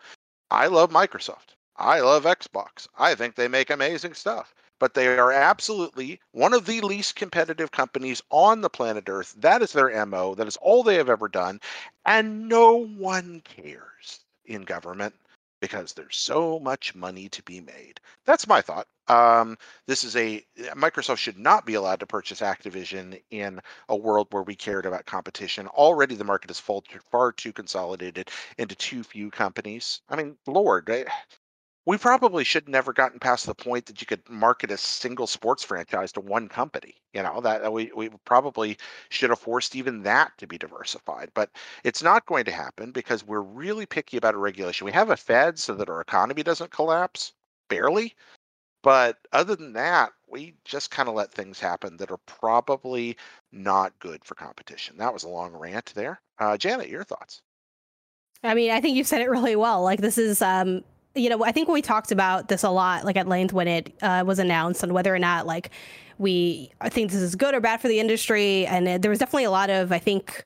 I love Microsoft. I love Xbox. I think they make amazing stuff. But they are absolutely one of the least competitive companies on the planet Earth. That is their MO. That is all they have ever done. And no one cares in government because there's so much money to be made. That's my thought. Um, this is a Microsoft should not be allowed to purchase Activision in a world where we cared about competition. Already, the market is far too, far too consolidated into too few companies. I mean, Lord, I- we probably should never gotten past the point that you could market a single sports franchise to one company. You know that we we probably should have forced even that to be diversified, but it's not going to happen because we're really picky about a regulation. We have a Fed so that our economy doesn't collapse, barely, but other than that, we just kind of let things happen that are probably not good for competition. That was a long rant there. Uh, Janet, your thoughts? I mean, I think you said it really well. Like this is um you know, I think we talked about this a lot, like at length when it uh, was announced, on whether or not like we I think this is good or bad for the industry. And uh, there was definitely a lot of, I think,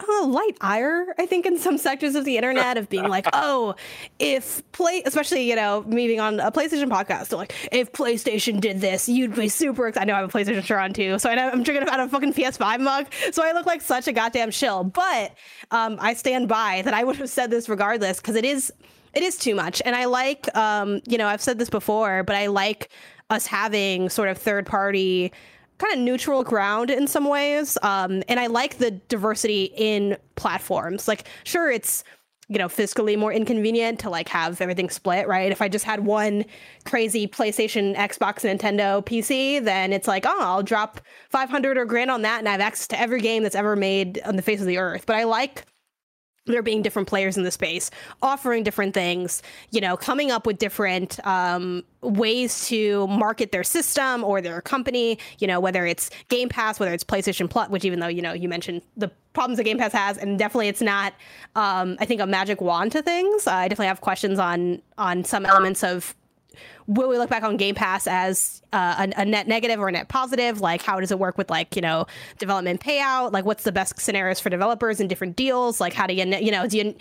oh, light ire, I think, in some sectors of the internet of being like, oh, if play, especially you know, me being on a PlayStation podcast, they're like, if PlayStation did this, you'd be super. Excited. I know I have a PlayStation shirt on too, so I know I'm drinking out of a fucking PS5 mug, so I look like such a goddamn shill. But um, I stand by that I would have said this regardless because it is It is too much. And I like, um, you know, I've said this before, but I like us having sort of third party kind of neutral ground in some ways. Um, and I like the diversity in platforms. Like, sure, it's you know fiscally more inconvenient to like have everything split right if i just had one crazy playstation xbox nintendo pc then it's like oh i'll drop 500 or grand on that and i have access to every game that's ever made on the face of the earth but i like there being different players in the space offering different things you know coming up with different um, ways to market their system or their company you know whether it's game pass whether it's playstation plus which even though you know you mentioned the problems that game pass has and definitely it's not um, i think a magic wand to things. Uh, i definitely have questions on on some elements of will we look back on Game Pass as uh, a, a, net negative or a net positive? Like, how does it work with like you know development payout? Like, what's the best scenarios for developers and different deals? Like, how do you you know do you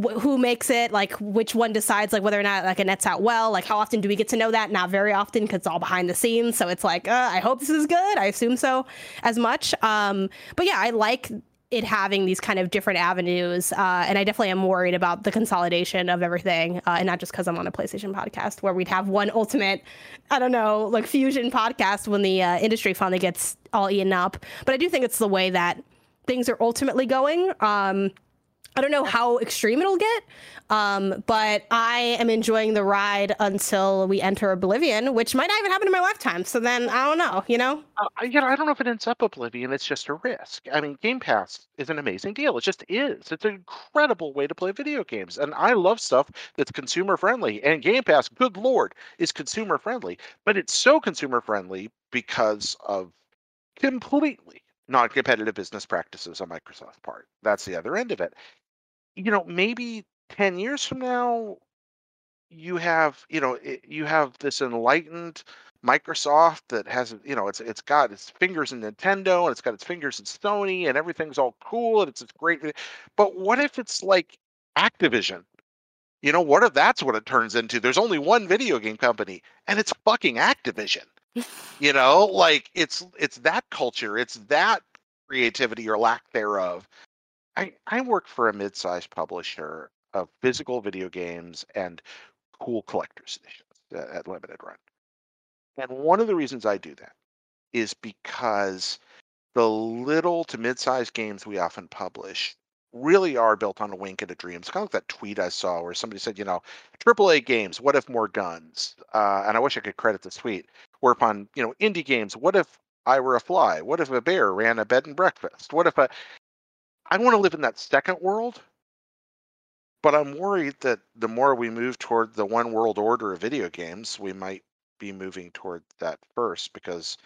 wh- who makes it? Like, which one decides like whether or not like it nets out well? Like, how often do we get to know that? Not very often because it's all behind the scenes. So it's like, uh, I hope this is good. I assume so as much. Um, but yeah, I like it having these kind of different avenues. Uh, and I definitely am worried about the consolidation of everything, uh, and not just because I'm on a PlayStation podcast where we'd have one ultimate, I don't know, like fusion podcast when the uh, industry finally gets all eaten up. But I do think it's the way that things are ultimately going. Um, I don't know how extreme it'll get, um, but I am enjoying the ride until we enter Oblivion, which might not even happen in my lifetime. So then I don't know, you know? Uh, you know, I don't know if it ends up Oblivion. It's just a risk. I mean, Game Pass is an amazing deal. It just is. It's an incredible way to play video games. And I love stuff that's consumer friendly. And Game Pass, good Lord, is consumer friendly. But it's so consumer friendly because of completely non competitive business practices on Microsoft's part. That's the other end of it you know, maybe 10 years from now, you have, you know, it, you have this enlightened Microsoft that has, you know, it's it's got its fingers in Nintendo and it's got its fingers in Sony and everything's all cool and it's, it's great. Eh, but what if it's like Activision? You know, what if that's what it turns into? There's only one video game company and it's fucking Activision. you know, like it's it's that culture, it's that creativity or lack thereof I, I work for a mid-sized publisher of physical video games and cool collector's editions at Limited Run. And one of the reasons I do that is because the little to mid-sized games we often publish really are built on a wink and a dream. It's kind of like that tweet I saw where somebody said, you know, AAA games, what if more guns? Uh, and I wish I could credit the tweet. Whereupon, you know, indie games, what if I were a fly? What if a bear ran a bed and breakfast? What if a I want to live in that second world, but I'm worried that the more we move toward the one world order of video games, we might be moving toward that first because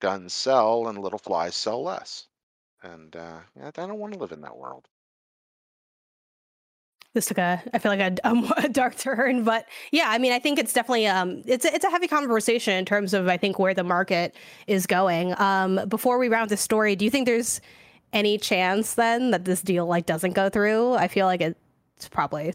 guns sell and little flies sell less. And uh, I don't want to live in that world. This took a, I feel like a, a, dark turn, but yeah, I mean, I think it's definitely, um, it's a, it's a heavy conversation in terms of, I think, where the market is going. Um, before we round the story, do you think there's any chance then that this deal like doesn't go through? I feel like it's probably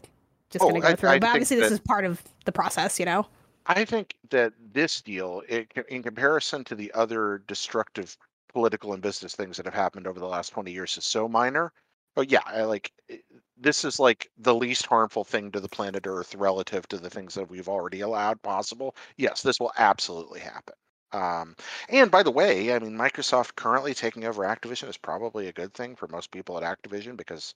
just oh, going to go through. I but obviously, this is part of the process, you know. I think that this deal, it, in comparison to the other destructive political and business things that have happened over the last 20 years, is so minor. But yeah, I like eh, this is like the least harmful thing to the planet Earth relative to the things that we've already allowed possible. Yes, this will absolutely happen. Um, and by the way, I mean, Microsoft currently taking over Activision is probably a good thing for most people at Activision because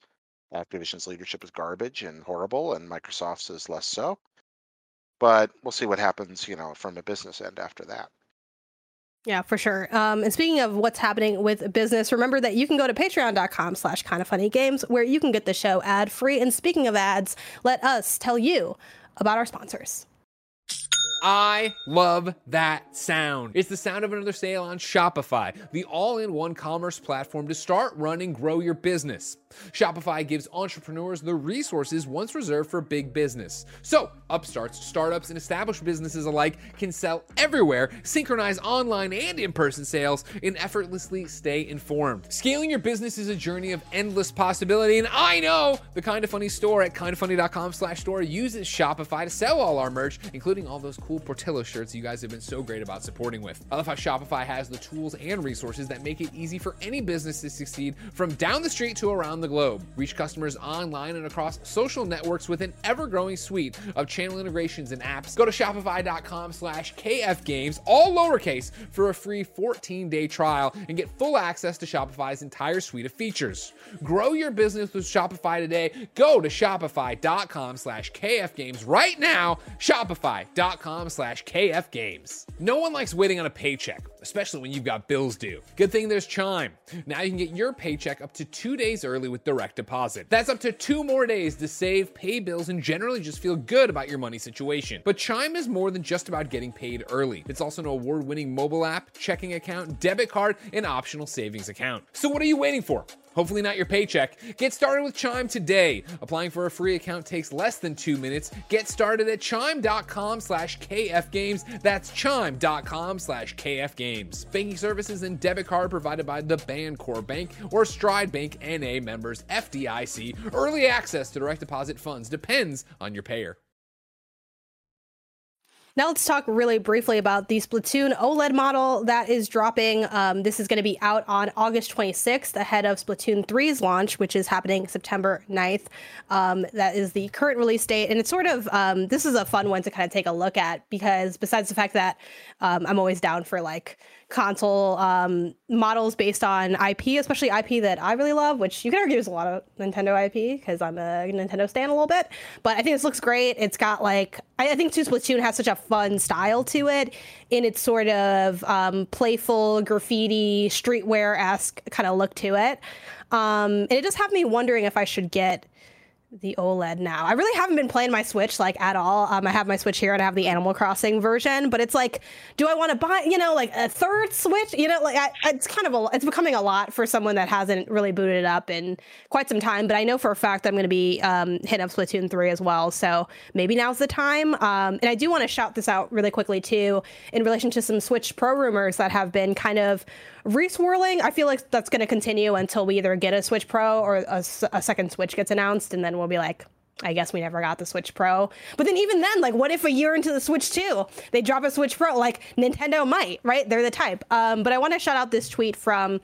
Activision's leadership is garbage and horrible, and Microsoft's is less so. But we'll see what happens, you know, from a business end after that. Yeah, for sure. Um, and speaking of what's happening with business, remember that you can go to patreon.com slash kind of funny games where you can get the show ad free. And speaking of ads, let us tell you about our sponsors. I love that sound. It's the sound of another sale on Shopify, the all in one commerce platform to start, run, and grow your business. Shopify gives entrepreneurs the resources once reserved for big business. So, upstarts, startups, and established businesses alike can sell everywhere, synchronize online and in person sales, and effortlessly stay informed. Scaling your business is a journey of endless possibility, and I know the Kind of Funny store at kindafunny.com slash store uses Shopify to sell all our merch, including all those cool Portillo shirts you guys have been so great about supporting with. I love how Shopify has the tools and resources that make it easy for any business to succeed from down the street to around the globe. Reach customers online and across social networks with an ever-growing suite of channel integrations and apps. Go to shopify.com slash kfgames, all lowercase, for a free 14-day trial and get full access to Shopify's entire suite of features. Grow your business with Shopify today. Go to shopify.com slash kfgames right now. Shopify.com slash kfgames. No one likes waiting on a paycheck, especially when you've got bills due. Good thing there's Chime. Now you can get your paycheck up to two days early with direct deposit. That's up to two more days to save, pay bills, and generally just feel good about your money situation. But Chime is more than just about getting paid early. It's also an award winning mobile app, checking account, debit card, and optional savings account. So what are you waiting for? Hopefully not your paycheck. Get started with Chime today. Applying for a free account takes less than two minutes. Get started at chime.com slash kfgames. That's chime.com slash kfgames. Banking services and debit card provided by the Bancorp Bank or Stride Bank NA members FDIC. Early access to direct deposit funds depends on your payer. Now let's talk really briefly about the Splatoon OLED model that is dropping. Um, this is going to be out on August 26th, ahead of Splatoon 3's launch, which is happening September 9th. Um, that is the current release date, and it's sort of um, this is a fun one to kind of take a look at because besides the fact that um, I'm always down for like console um, models based on IP, especially IP that I really love, which you can argue is a lot of Nintendo IP because I'm a Nintendo stan a little bit. But I think this looks great. It's got like I, I think too Splatoon has such a fun style to it in its sort of um, playful graffiti streetwear esque kind of look to it. Um, and it does have me wondering if I should get the OLED now. I really haven't been playing my Switch like at all. Um, I have my Switch here and I have the Animal Crossing version, but it's like, do I want to buy, you know, like a third Switch? You know, like I, it's kind of a, it's becoming a lot for someone that hasn't really booted it up in quite some time. But I know for a fact I'm going to be um, hitting up Splatoon 3 as well. So maybe now's the time. Um, and I do want to shout this out really quickly too, in relation to some Switch Pro rumors that have been kind of reswirling. I feel like that's going to continue until we either get a Switch Pro or a, a second Switch gets announced, and then we'll be like, I guess we never got the Switch Pro. But then even then, like, what if a year into the Switch 2, they drop a Switch Pro? Like, Nintendo might, right? They're the type. Um, but I want to shout out this tweet from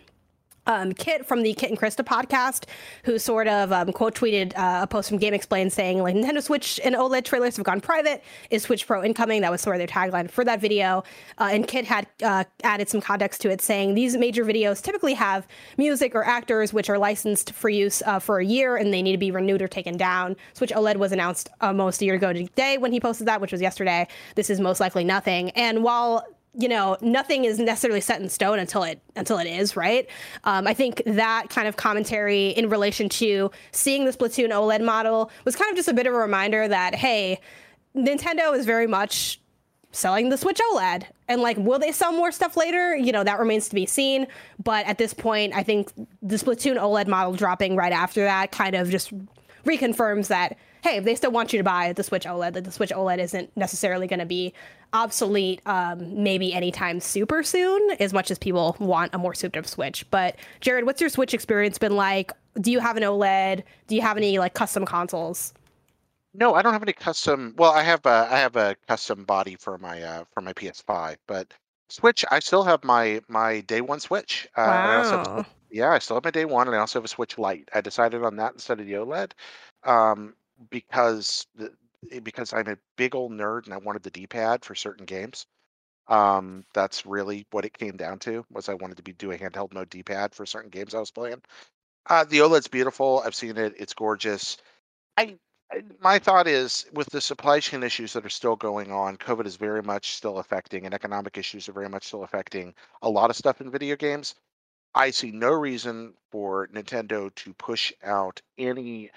um, Kit from the Kit and Krista podcast, who sort of um, quote tweeted uh, a post from GameXplain saying, like, Nintendo Switch and OLED trailers have gone private. Is Switch Pro incoming? That was sort of their tagline for that video. Uh, and Kit had uh, added some context to it, saying these major videos typically have music or actors which are licensed for use uh, for a year and they need to be renewed or taken down. Switch OLED was announced almost a year ago today when he posted that, which was yesterday. This is most likely nothing. And while you know nothing is necessarily set in stone until it until it is right? Um, i think that kind of commentary in relation to seeing the splatoon oled model was kind of just a bit of a reminder that hey nintendo is very much selling the switch oled and like will they sell more stuff later? You know that remains to be seen. But at this point i think the splatoon oled model dropping right after that kind of just reconfirms that hey, if they still want you to buy the Switch OLED, that the Switch OLED isn't necessarily going to be obsolete um, maybe anytime super soon, as much as people want a more up Switch. But Jared, what's your Switch experience been like? Do you have an OLED? Do you have any like custom consoles? No, I don't have any custom. Well, I have a I have a custom body for my uh, for my PS5, but Switch, I still have my my day one Switch. Uh, I Wow. yeah, I still have my day one, and I also have a Switch Lite. I decided on that instead of the OLED um, because the, because I'm a big old nerd and I wanted the D-pad for certain games. Um, that's really what it came down to was I wanted to be doing handheld mode D-pad for certain games I was playing. Uh, the OLED's beautiful. I've seen it. It's gorgeous. I my thought is with the supply chain issues that are still going on, COVID is very much still affecting, and economic issues are very much still affecting a lot of stuff in video games. I see no reason for Nintendo to push out any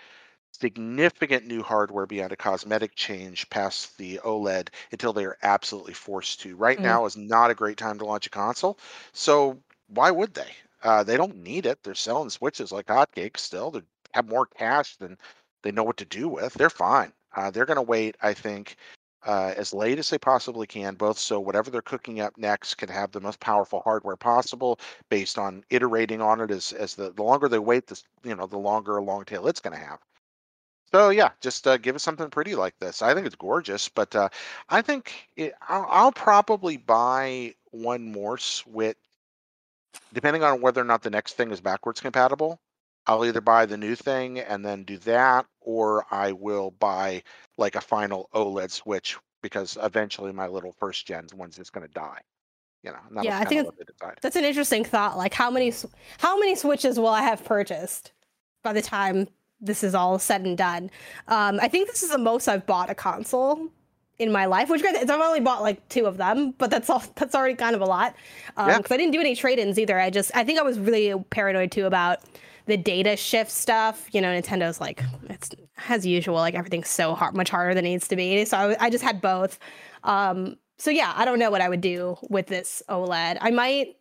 significant new hardware beyond a cosmetic change past the OLED until they are absolutely forced to. Right Mm. now is not a great time to launch a console, so why would they? Uh, they don't need it. They're selling Switches like hotcakes still. They have more cash than they know what to do with. They're fine. Uh, they're going to wait, I think, uh, as late as they possibly can, both so whatever they're cooking up next can have the most powerful hardware possible, based on iterating on it. As as the, the longer they wait, this you know, the longer a long tail it's going to have. So yeah, just uh, give us something pretty like this. I think it's gorgeous, but uh, I think it, I'll, I'll probably buy one more Switch, depending on whether or not the next thing is backwards compatible. I'll either buy the new thing and then do that, or I will buy like a final OLED Switch because eventually my little first gen one's just going to die. You know, Yeah, I think. That's an interesting thought. Like how many how many switches will I have purchased by the time this is all said and done? Um, I think this is the most I've bought a console in my life, which I've only bought like two of them, but that's all that's already kind of a lot. Um, Yeah. because I didn't do any trade-ins either. I just I think I was really paranoid too about the data shift stuff. You know, Nintendo's like it's as usual, like everything's so hard, much harder than it needs to be. So I, I just had both. Um, so yeah, I don't know what I would do with this OLED. I might,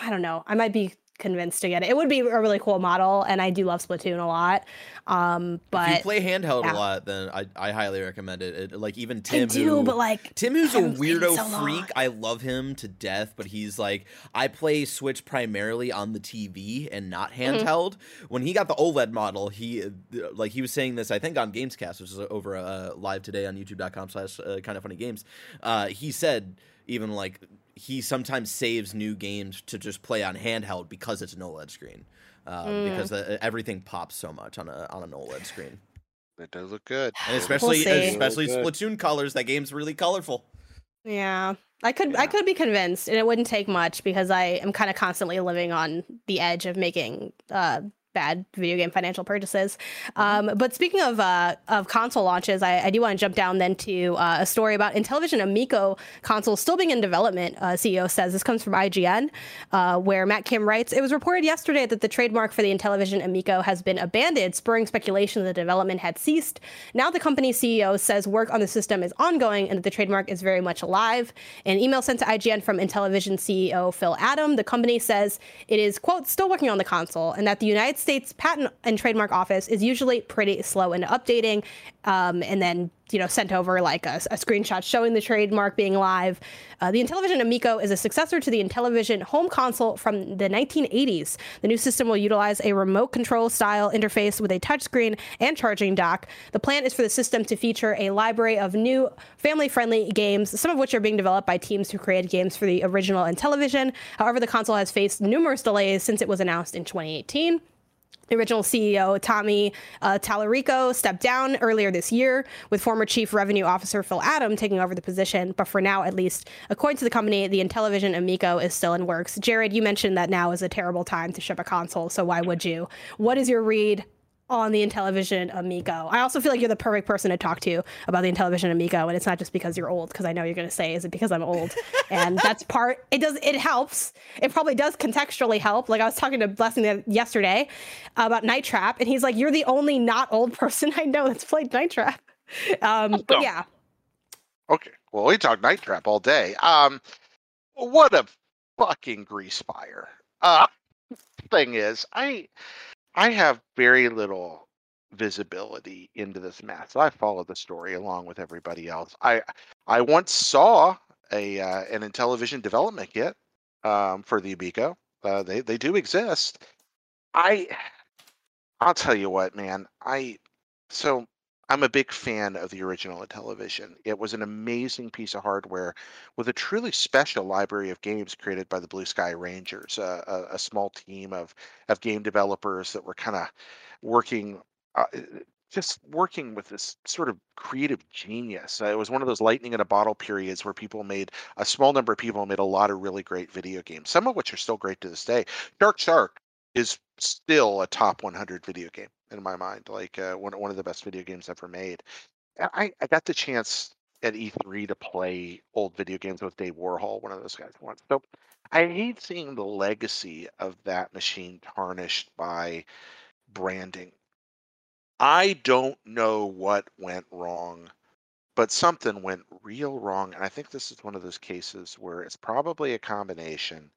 I don't know, I might be convinced to get it. It would be a really cool model, and I do love Splatoon a lot. Um, but if you play handheld yeah. a lot, then I, I highly recommend it. it. Like even Tim, I do, who, but like Tim, who's a played it weirdo so freak, long. I love him to death. But he's like, I play Switch primarily on the TV and not Mm-hmm. handheld. When he got the OLED model, he like he was saying this, I think on Gamescast, which is over uh, live today on YouTube.com/slash uh, Kind of Funny Games. Uh, he said even like he sometimes saves new games to just play on handheld because it's an OLED screen. Um, Mm. Because the, everything pops so much on a on an OLED screen, It does look good. and especially see. especially Splatoon colors. That game's really colorful. Yeah. I could I could be convinced and it wouldn't take much because I am kind of constantly living on the edge of making uh bad video game financial purchases. Um, but speaking of uh, of console launches, I, I do want to jump down then to uh, a story about Intellivision Amico console still being in development. Uh, CEO says this comes from IGN, uh, where Matt Kim writes, "It was reported yesterday that the trademark for the Intellivision Amico has been abandoned, spurring speculation that development had ceased. Now the company CEO says work on the system is ongoing and that the trademark is very much alive. An email sent to IGN from Intellivision CEO Phil Adam, the company says it is quote still working on the console and that the United States Patent and Trademark Office is usually pretty slow in updating, um, and then you know sent over like a, a screenshot showing the trademark being live. Uh, the Intellivision Amico is a successor to the Intellivision home console from the 1980s. The new system will utilize a remote control style interface with a touchscreen and charging dock. The plan is for the system to feature a library of new family-friendly games, some of which are being developed by teams who created games for the original Intellivision. However, the console has faced numerous delays since it was announced in 2018. The original CEO, Tommy uh, Tallarico, stepped down earlier this year, with former Chief Revenue Officer Phil Adam taking over the position. But for now, at least, according to the company, the Intellivision Amico is still in works. Jared, you mentioned that now is a terrible time to ship a console, so why would you? What is your read on the Intellivision Amico? I also feel like you're the perfect person to talk to about the Intellivision Amico, and it's not just because you're old, because I know you're going to say, "Is it because I'm old?" and that's part. It does. It helps. It probably does contextually help. Like I was talking to Blessing yesterday about Night Trap, and he's like, "You're the only not old person I know that's played Night Trap." Um, but yeah, Okay. Well, we talk night trap all day. Um, what a fucking grease fire. Uh, thing is, I, I have very little visibility into this mess. I followed the story along with everybody else. I, I once saw a uh, an Intellivision development kit um, for the Amico. Uh, they they do exist. I, I'll tell you what, man. I so I'm a big fan of the original Intellivision. It was an amazing piece of hardware with a truly special library of games created by the Blue Sky Rangers, uh, a, a small team of of game developers that were kind of working. Uh, just working with this sort of creative genius. Uh, it was one of those lightning in a bottle periods where people made a small number of people made a lot of really great video games, some of which are still great to this day. Shark Shark is still a top 100 video game in my mind, like uh, one one of the best video games ever made. I, I got the chance at E3 to play old video games with Dave Warhol, one of those guys once. So I hate seeing the legacy of that machine tarnished by branding. I don't know what went wrong, but something went real wrong. And I think this is one of those cases where it's probably a combination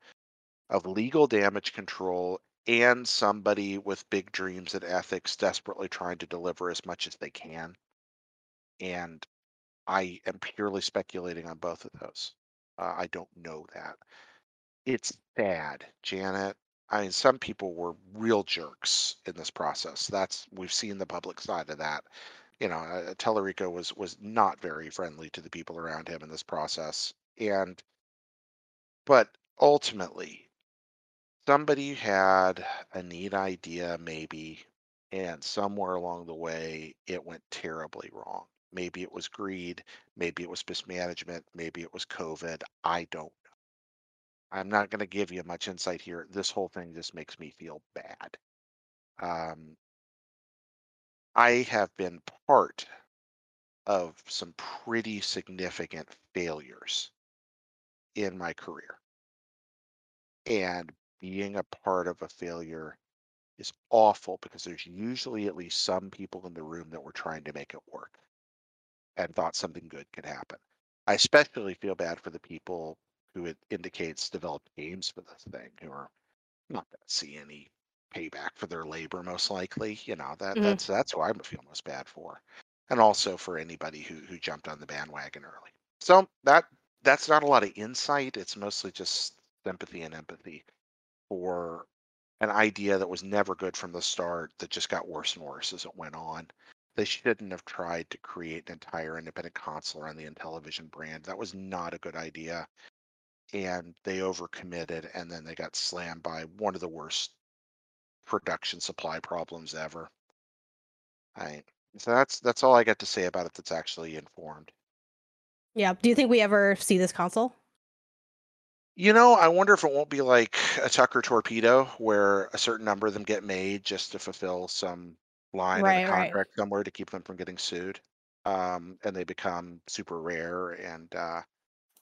of legal damage control and somebody with big dreams and ethics desperately trying to deliver as much as they can. And I am purely speculating on both of those. Uh, I don't know that. It's bad, Janet. I mean, some people were real jerks in this process. That's we've seen the public side of that. You know, uh, Tallarico was was not very friendly to the people around him in this process, and but ultimately, somebody had a neat idea, maybe, and somewhere along the way, it went terribly wrong. Maybe it was greed, maybe it was mismanagement, maybe it was COVID. I don't know. I'm not going to give you much insight here. This whole thing just makes me feel bad. Um, I have been part of some pretty significant failures in my career. And being a part of a failure is awful because there's usually at least some people in the room that were trying to make it work and thought something good could happen. I especially feel bad for the people who it indicates developed games for this thing who are not going to see any payback for their labor most likely you know that Mhm. that's that's who i feel most bad for and also for anybody who who jumped on the bandwagon early so that that's not a lot of insight it's mostly just sympathy and empathy for an idea that was never good from the start that just got worse and worse as it went on they shouldn't have tried to create an entire independent console around the Intellivision brand. That was not a good idea. And they overcommitted and then they got slammed by one of the worst production supply problems ever. I so that's that's all I got to say about it that's actually informed. Yeah. Do you think we ever see this console? You know, I wonder if it won't be like a Tucker torpedo where a certain number of them get made just to fulfill some line in Right, a right. contract somewhere to keep them from getting sued. Um, and they become super rare. And uh,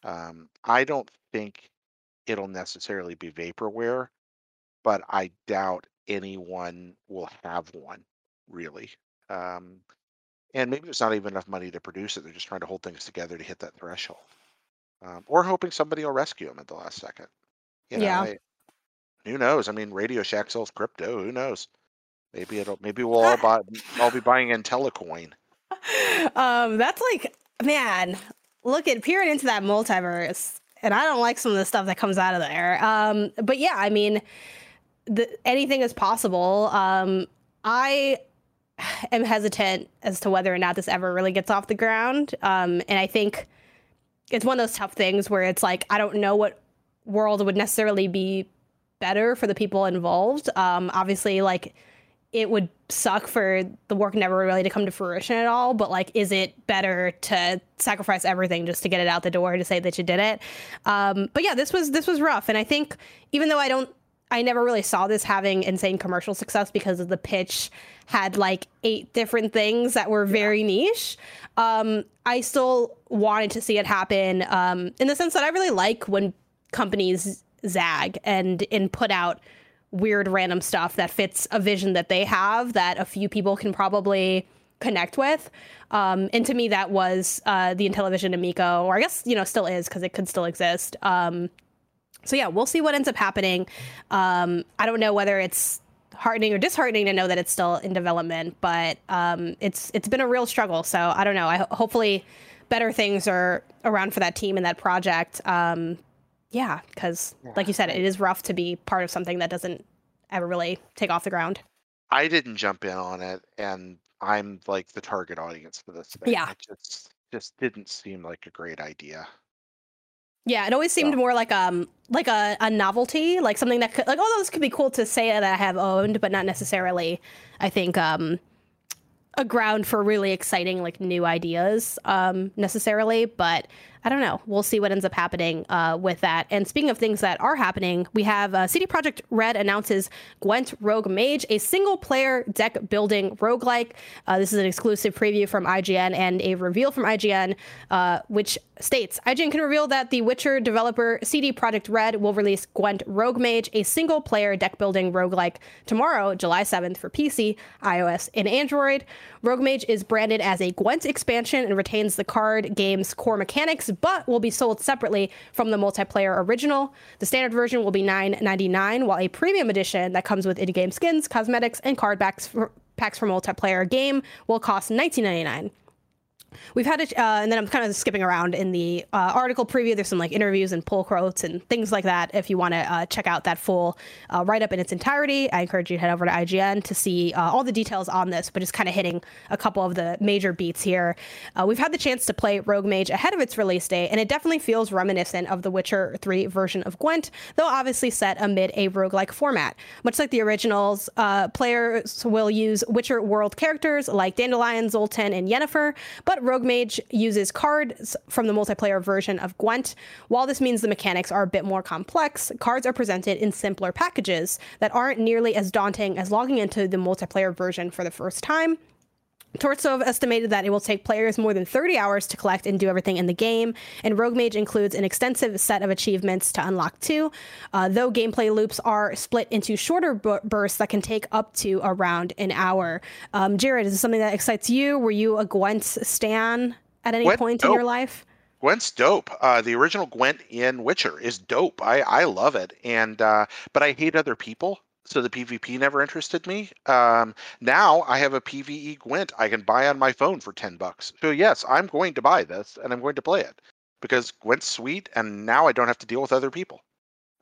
um, I don't think it'll necessarily be vaporware, but I doubt anyone will have one really. Um, and maybe there's not even enough money to produce it. They're just trying to hold things together to hit that threshold, um, or hoping somebody will rescue him at the last second. You know, Yeah. I- who knows? I mean, Radio Shack sells crypto. Who knows? Maybe it'll. Maybe we'll all buy. I'll be buying IntelliCoin. um, that's like, man, look at peering into that multiverse, and I don't like some of the stuff that comes out of there. Um, but yeah, I mean, the, anything is possible. Um, I am hesitant as to whether or not this ever really gets off the ground. Um, and I think it's one of those tough things where it's like I don't know what world would necessarily be better for the people involved. Um, obviously, like it would suck for the work never really to come to fruition at all. But like, is it better to sacrifice everything just to get it out the door to say that you did it? Um, but yeah, this was this was rough, and I think even though I don't. I never really saw this having insane commercial success because of the pitch had like eight different things that were very niche. Um, I still wanted to see it happen um, in the sense that I really like when companies zag and and put out weird random stuff that fits a vision that they have that a few people can probably connect with. Um, and to me, that was uh, the Intellivision Amico, or I guess you know still is because it could still exist. Um, so yeah, we'll see what ends up happening. Um, I don't know whether it's heartening or disheartening to know that it's still in development, but um, it's it's been a real struggle. So I don't know. I hopefully better things are around for that team and that project. Um, yeah, because like you said, it is rough to be part of something that doesn't ever really take off the ground. I didn't jump in on it, and I'm like the target audience for this thing. Yeah. It just just didn't seem like a great idea. Yeah, it always seemed more like um like a, a novelty, like something that could like oh this could be cool to say that I have owned, but not necessarily I think um a ground for really exciting like new ideas um necessarily, but I don't know. We'll see what ends up happening uh, with that. And speaking of things that are happening, we have uh, CD Projekt Red announces Gwent Rogue Mage, a single-player deck building roguelike. Uh, this is an exclusive preview from IGN and a reveal from IGN, uh, which states IGN can reveal that the Witcher developer CD Projekt Red will release Gwent Rogue Mage, a single-player deck building roguelike, tomorrow, July 7th, for PC, iOS, and Android. Rogue Mage is branded as a Gwent expansion and retains the card game's core mechanics, but will be sold separately from the multiplayer original. The standard version will be $9.99, while a premium edition that comes with in-game skins, cosmetics, and card backs for, packs for multiplayer game will cost $19.99. we've had it, uh, and then I'm kind of skipping around in the uh, article preview. There's some like interviews and pull quotes and things like that. If you want to uh, check out that full uh, write up in its entirety, I encourage you to head over to IGN to see uh, all the details on this. But just kind of hitting a couple of the major beats here. Uh, we've had the chance to play Rogue Mage ahead of its release date, and it definitely feels reminiscent of the Witcher 3 version of Gwent, though obviously set amid a roguelike format. Much like the originals, players will use Witcher world characters like Dandelion, Zoltan, and Yennefer, but Rogue Mage uses cards from the multiplayer version of Gwent. While this means the mechanics are a bit more complex, cards are presented in simpler packages that aren't nearly as daunting as logging into the multiplayer version for the first time. Tortsov estimated that it will take players more than 30 hours to collect and do everything in the game, and Rogue Mage includes an extensive set of achievements to unlock too, uh, though gameplay loops are split into shorter bu- bursts that can take up to around an hour. Um, Jared, is this something that excites you? Were you a Gwent stan at any Gwent? point in your life? Gwent's dope. Uh, the original Gwent in Witcher is dope. I, I love it. And uh, but I hate other people, so the PvP never interested me. Um, now I have a PVE Gwent I can buy on my phone for ten bucks. So yes, I'm going to buy this and I'm going to play it because Gwent's sweet, and now I don't have to deal with other people.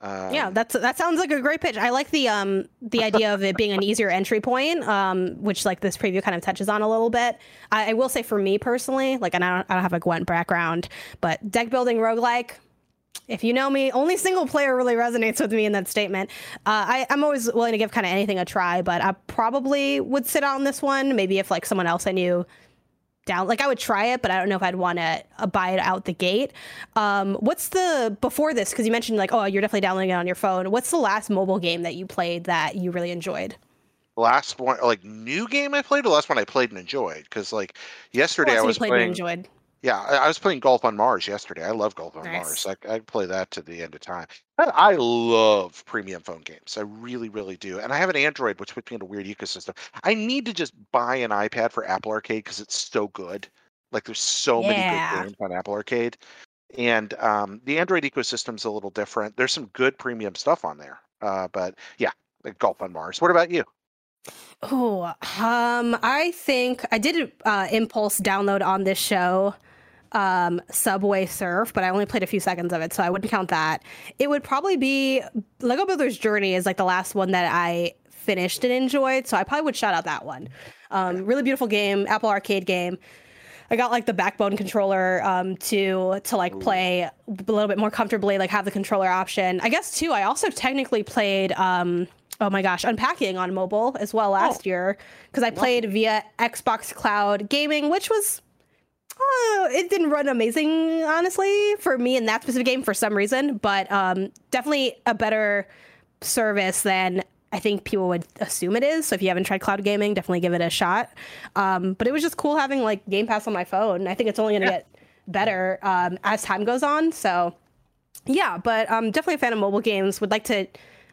Um, yeah, that's that sounds like a great pitch. I like the um the idea of it being an easier entry point, um, which like this preview kind of touches on a little bit. I, I will say for me personally, like, and I don't, I don't have a Gwent background, but deck building roguelike, if you know me, only single player really resonates with me in that statement. Uh, I, I'm always willing to give kind of anything a try, but I probably would sit out on this one. Maybe if like someone else I knew down, like I would try it, but I don't know if I'd want to uh, buy it out the gate. Um, what's the before this? Because you mentioned like, oh, you're definitely downloading it on your phone. What's the last mobile game that you played that you really enjoyed? last one, like new game I played, or last one I played and enjoyed. Because like yesterday I was playing. and enjoyed. Yeah, I was playing Golf on Mars yesterday. I love Golf on Nice. Mars. I, I play that to the end of time. And I love premium phone games. I really, really do. And I have an Android, which puts me in a weird ecosystem. I need to just buy an iPad for Apple Arcade because it's so good. Like there's so many good games on Apple Arcade. And um, the Android ecosystem's a little different. There's some good premium stuff on there. Uh, but yeah, like Golf on Mars. What about you? Oh, um, I think I did uh, impulse download on this show um, Subway Surf, but I only played a few seconds of it, so I wouldn't count that. It would probably be Lego Builder's Journey is like the last one that I finished and enjoyed, so I probably would shout out that one. Um, really beautiful game, Apple Arcade game. I got like the backbone controller um, to to like play a little bit more comfortably, like have the controller option. I guess too. I also technically played. Um, oh my gosh, unpacking on mobile as well last year because I played via Xbox Cloud Gaming, which was. Uh, it didn't run amazing, honestly, for me in that specific game for some reason, but um, definitely a better service than I think people would assume it is. So if you haven't tried cloud gaming, definitely give it a shot. Um, but it was just cool having like Game Pass on my phone. I think it's only going to get better um, as time goes on. So yeah, but I'm definitely a fan of mobile games. Would like to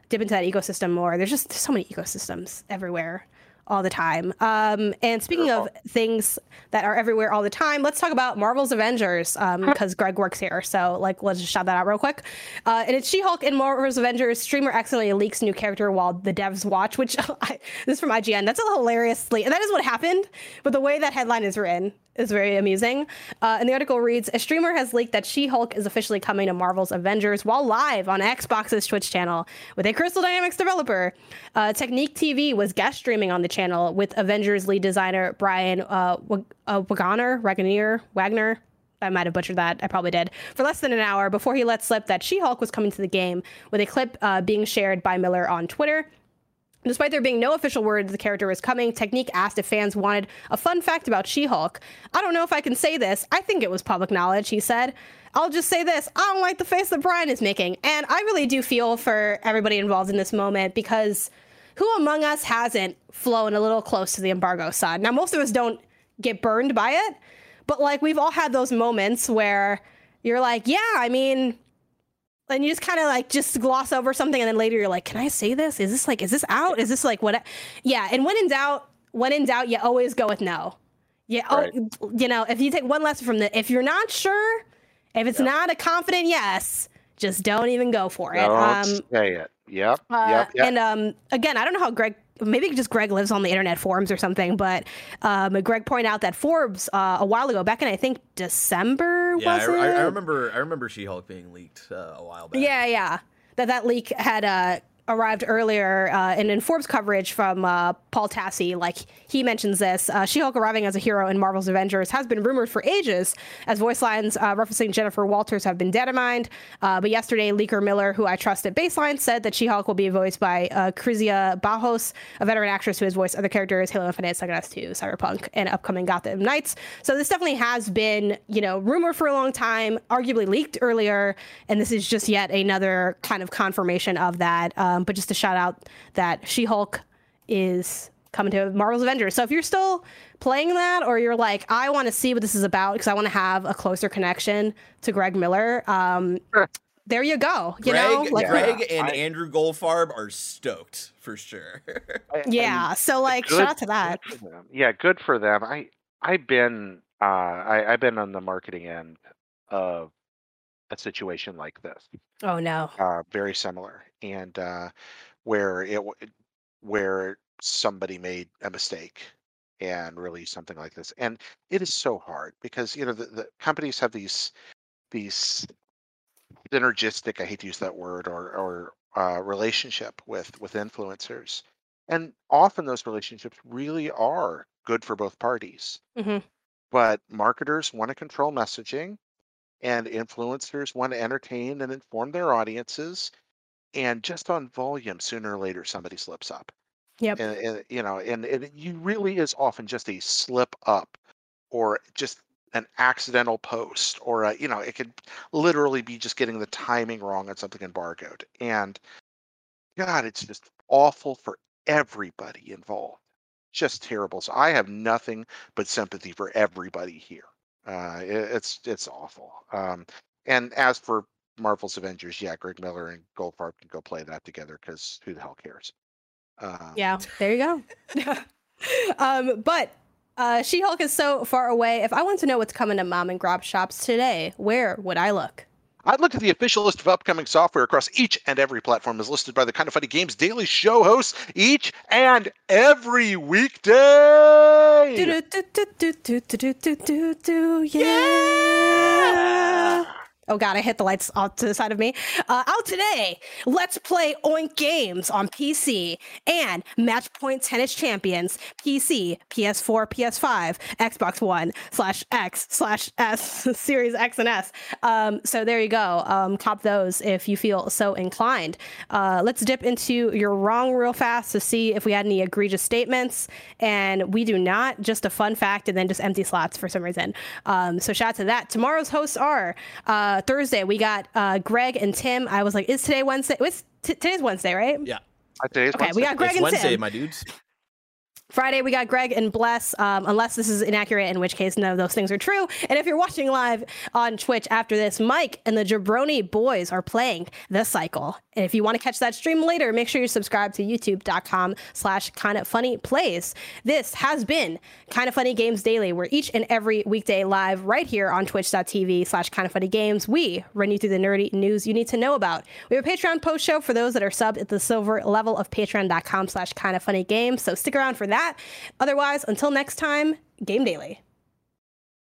dip into that ecosystem more. There's just there's so many ecosystems everywhere all the time. Um, and speaking of things that are everywhere all the time, let's talk about Marvel's Avengers because Greg works here. So like, let's just shout that out real quick. Uh, and it's She-Hulk in Marvel's Avengers. Streamer accidentally leaks new character while the devs watch, which I, this is from IGN. That's a hilariously, and that is what happened. But the way that headline is written is very amusing. Uh, and the article reads A streamer has leaked that She Hulk is officially coming to Marvel's Avengers while live on Xbox's Twitch channel with a Crystal Dynamics developer. Uh, Technique TV was guest streaming on the channel with Avengers lead designer Brian uh, Wag- uh, Wagner, Wagner, Wagner. I might have butchered that. I probably did. For less than an hour before he let slip that She Hulk was coming to the game, with a clip uh, being shared by Miller on Twitter. Despite there being no official word the character was coming, Technique asked if fans wanted a fun fact about She Hulk. I don't know if I can say this. I think it was public knowledge, he said. I'll just say this I don't like the face that Brian is making. And I really do feel for everybody involved in this moment because who among us hasn't flown a little close to the embargo side? Now, most of us don't get burned by it, but like we've all had those moments where you're like, yeah, I mean, and you just kind of like just gloss over something and then later you're like can i say this is this like is this out is this like what yeah and when in doubt when in doubt you always go with no yeah Right. oh, you know if you take one lesson from the if you're not sure if it's not a confident yes just don't even go for it Don't um say it. Yep. uh, yep. Yep. and um again i don't know how greg maybe just Greg lives on the internet forums or something, but um, Greg pointed out that Forbes uh, a while ago, back in I think December, Yeah, was I, I, I remember. I remember She-Hulk being leaked uh, a while back. Yeah, yeah. That that leak had uh, arrived earlier, uh, and in Forbes coverage from uh, Paul Tassi, like he mentions this, uh, She-Hulk arriving as a hero in Marvel's Avengers has been rumored for ages, as voice lines uh, referencing Jennifer Walters have been determined. Uh, but yesterday, Leaker Miller, who I trust at Baseline, said that She-Hulk will be voiced by uh, Krizia Bajos, a veteran actress who has voiced other characters, Halo Infinite, Second S2, Cyberpunk, and upcoming Gotham Knights. So this definitely has been, you know, rumored for a long time, arguably leaked earlier, and this is just yet another kind of confirmation of that. Um, but just to shout out that She-Hulk is coming to Marvel's Avengers. So if you're still playing that, or you're like, I want to see what this is about because I want to have a closer connection to Greg Miller, um, there you go. You Greg, know, like Greg and Andrew Goldfarb are stoked for sure. yeah. So like, Good- shout out to that. good. Yeah, good for them. I I've been uh I, I've been on the marketing end of a situation like this. Oh no. uh, very similar, and uh, where it w- where somebody made a mistake and released something like this, and it is so hard because you know the, the companies have these these synergistic I hate to use that word or or uh, relationship with with influencers, and often those relationships really are good for both parties. Mhm. But marketers want to control messaging, and influencers want to entertain and inform their audiences and just on volume sooner or later somebody slips up. Yep. and, and you know and, and it you really is often just a slip up or just an accidental post or a, you know it could literally be just getting the timing wrong on something embargoed and god it's just awful for everybody involved. Just terrible. So i have nothing but sympathy for everybody here uh, it, it's it's awful. Um, and as for Marvel's Avengers, yeah, Greg Miller and Goldfarb can go play that together because who the hell cares? Um, Yeah, there you go. um, but uh, She Hulk is so far away. If I want to know what's coming to mom and grab shops today, where would I look? I'd look at the official list of upcoming software across each and every platform as listed by the Kinda Funny Games daily show hosts each and every weekday. Do, do, do, do, do, do, do, do, do, yeah. Oh god, I hit the lights off to the side of me. Uh, out today, let's play Oink Games on PC and Matchpoint Tennis Champions PC, PS4, PS5, Xbox One slash X slash S Series X and S. Um, so there you go. Um, cop those if you feel so inclined. Uh, let's dip into you're wrong real fast to see if we had any egregious statements, and we do not. Just a fun fact, and then just empty slots for some reason. Um, so shout out to that. Tomorrow's hosts are. Uh, Thursday, we got uh, Greg and Tim. I was like, is today Wednesday? It's t- today's Wednesday, right? Yeah. Uh, today's Okay, we got Greg it's and Wednesday, Tim. my dudes. Friday, we got Greg and Bless, um, unless this is inaccurate, in which case none of those things are true. And if you're watching live on Twitch after this, Mike and the Jabroni boys are playing The Cycle. And if you want to catch that stream later, make sure you subscribe to youtube.com slash kind of funny plays. This has been Kinda Funny Games Daily, where each and every weekday live right here on twitch.tv slash kind of funny games, we run you through the nerdy news you need to know about. We have a Patreon post show for those that are subbed at the silver level of patreon.com slash kind of funny games. So stick around for that. Otherwise, until next time, Game Daily.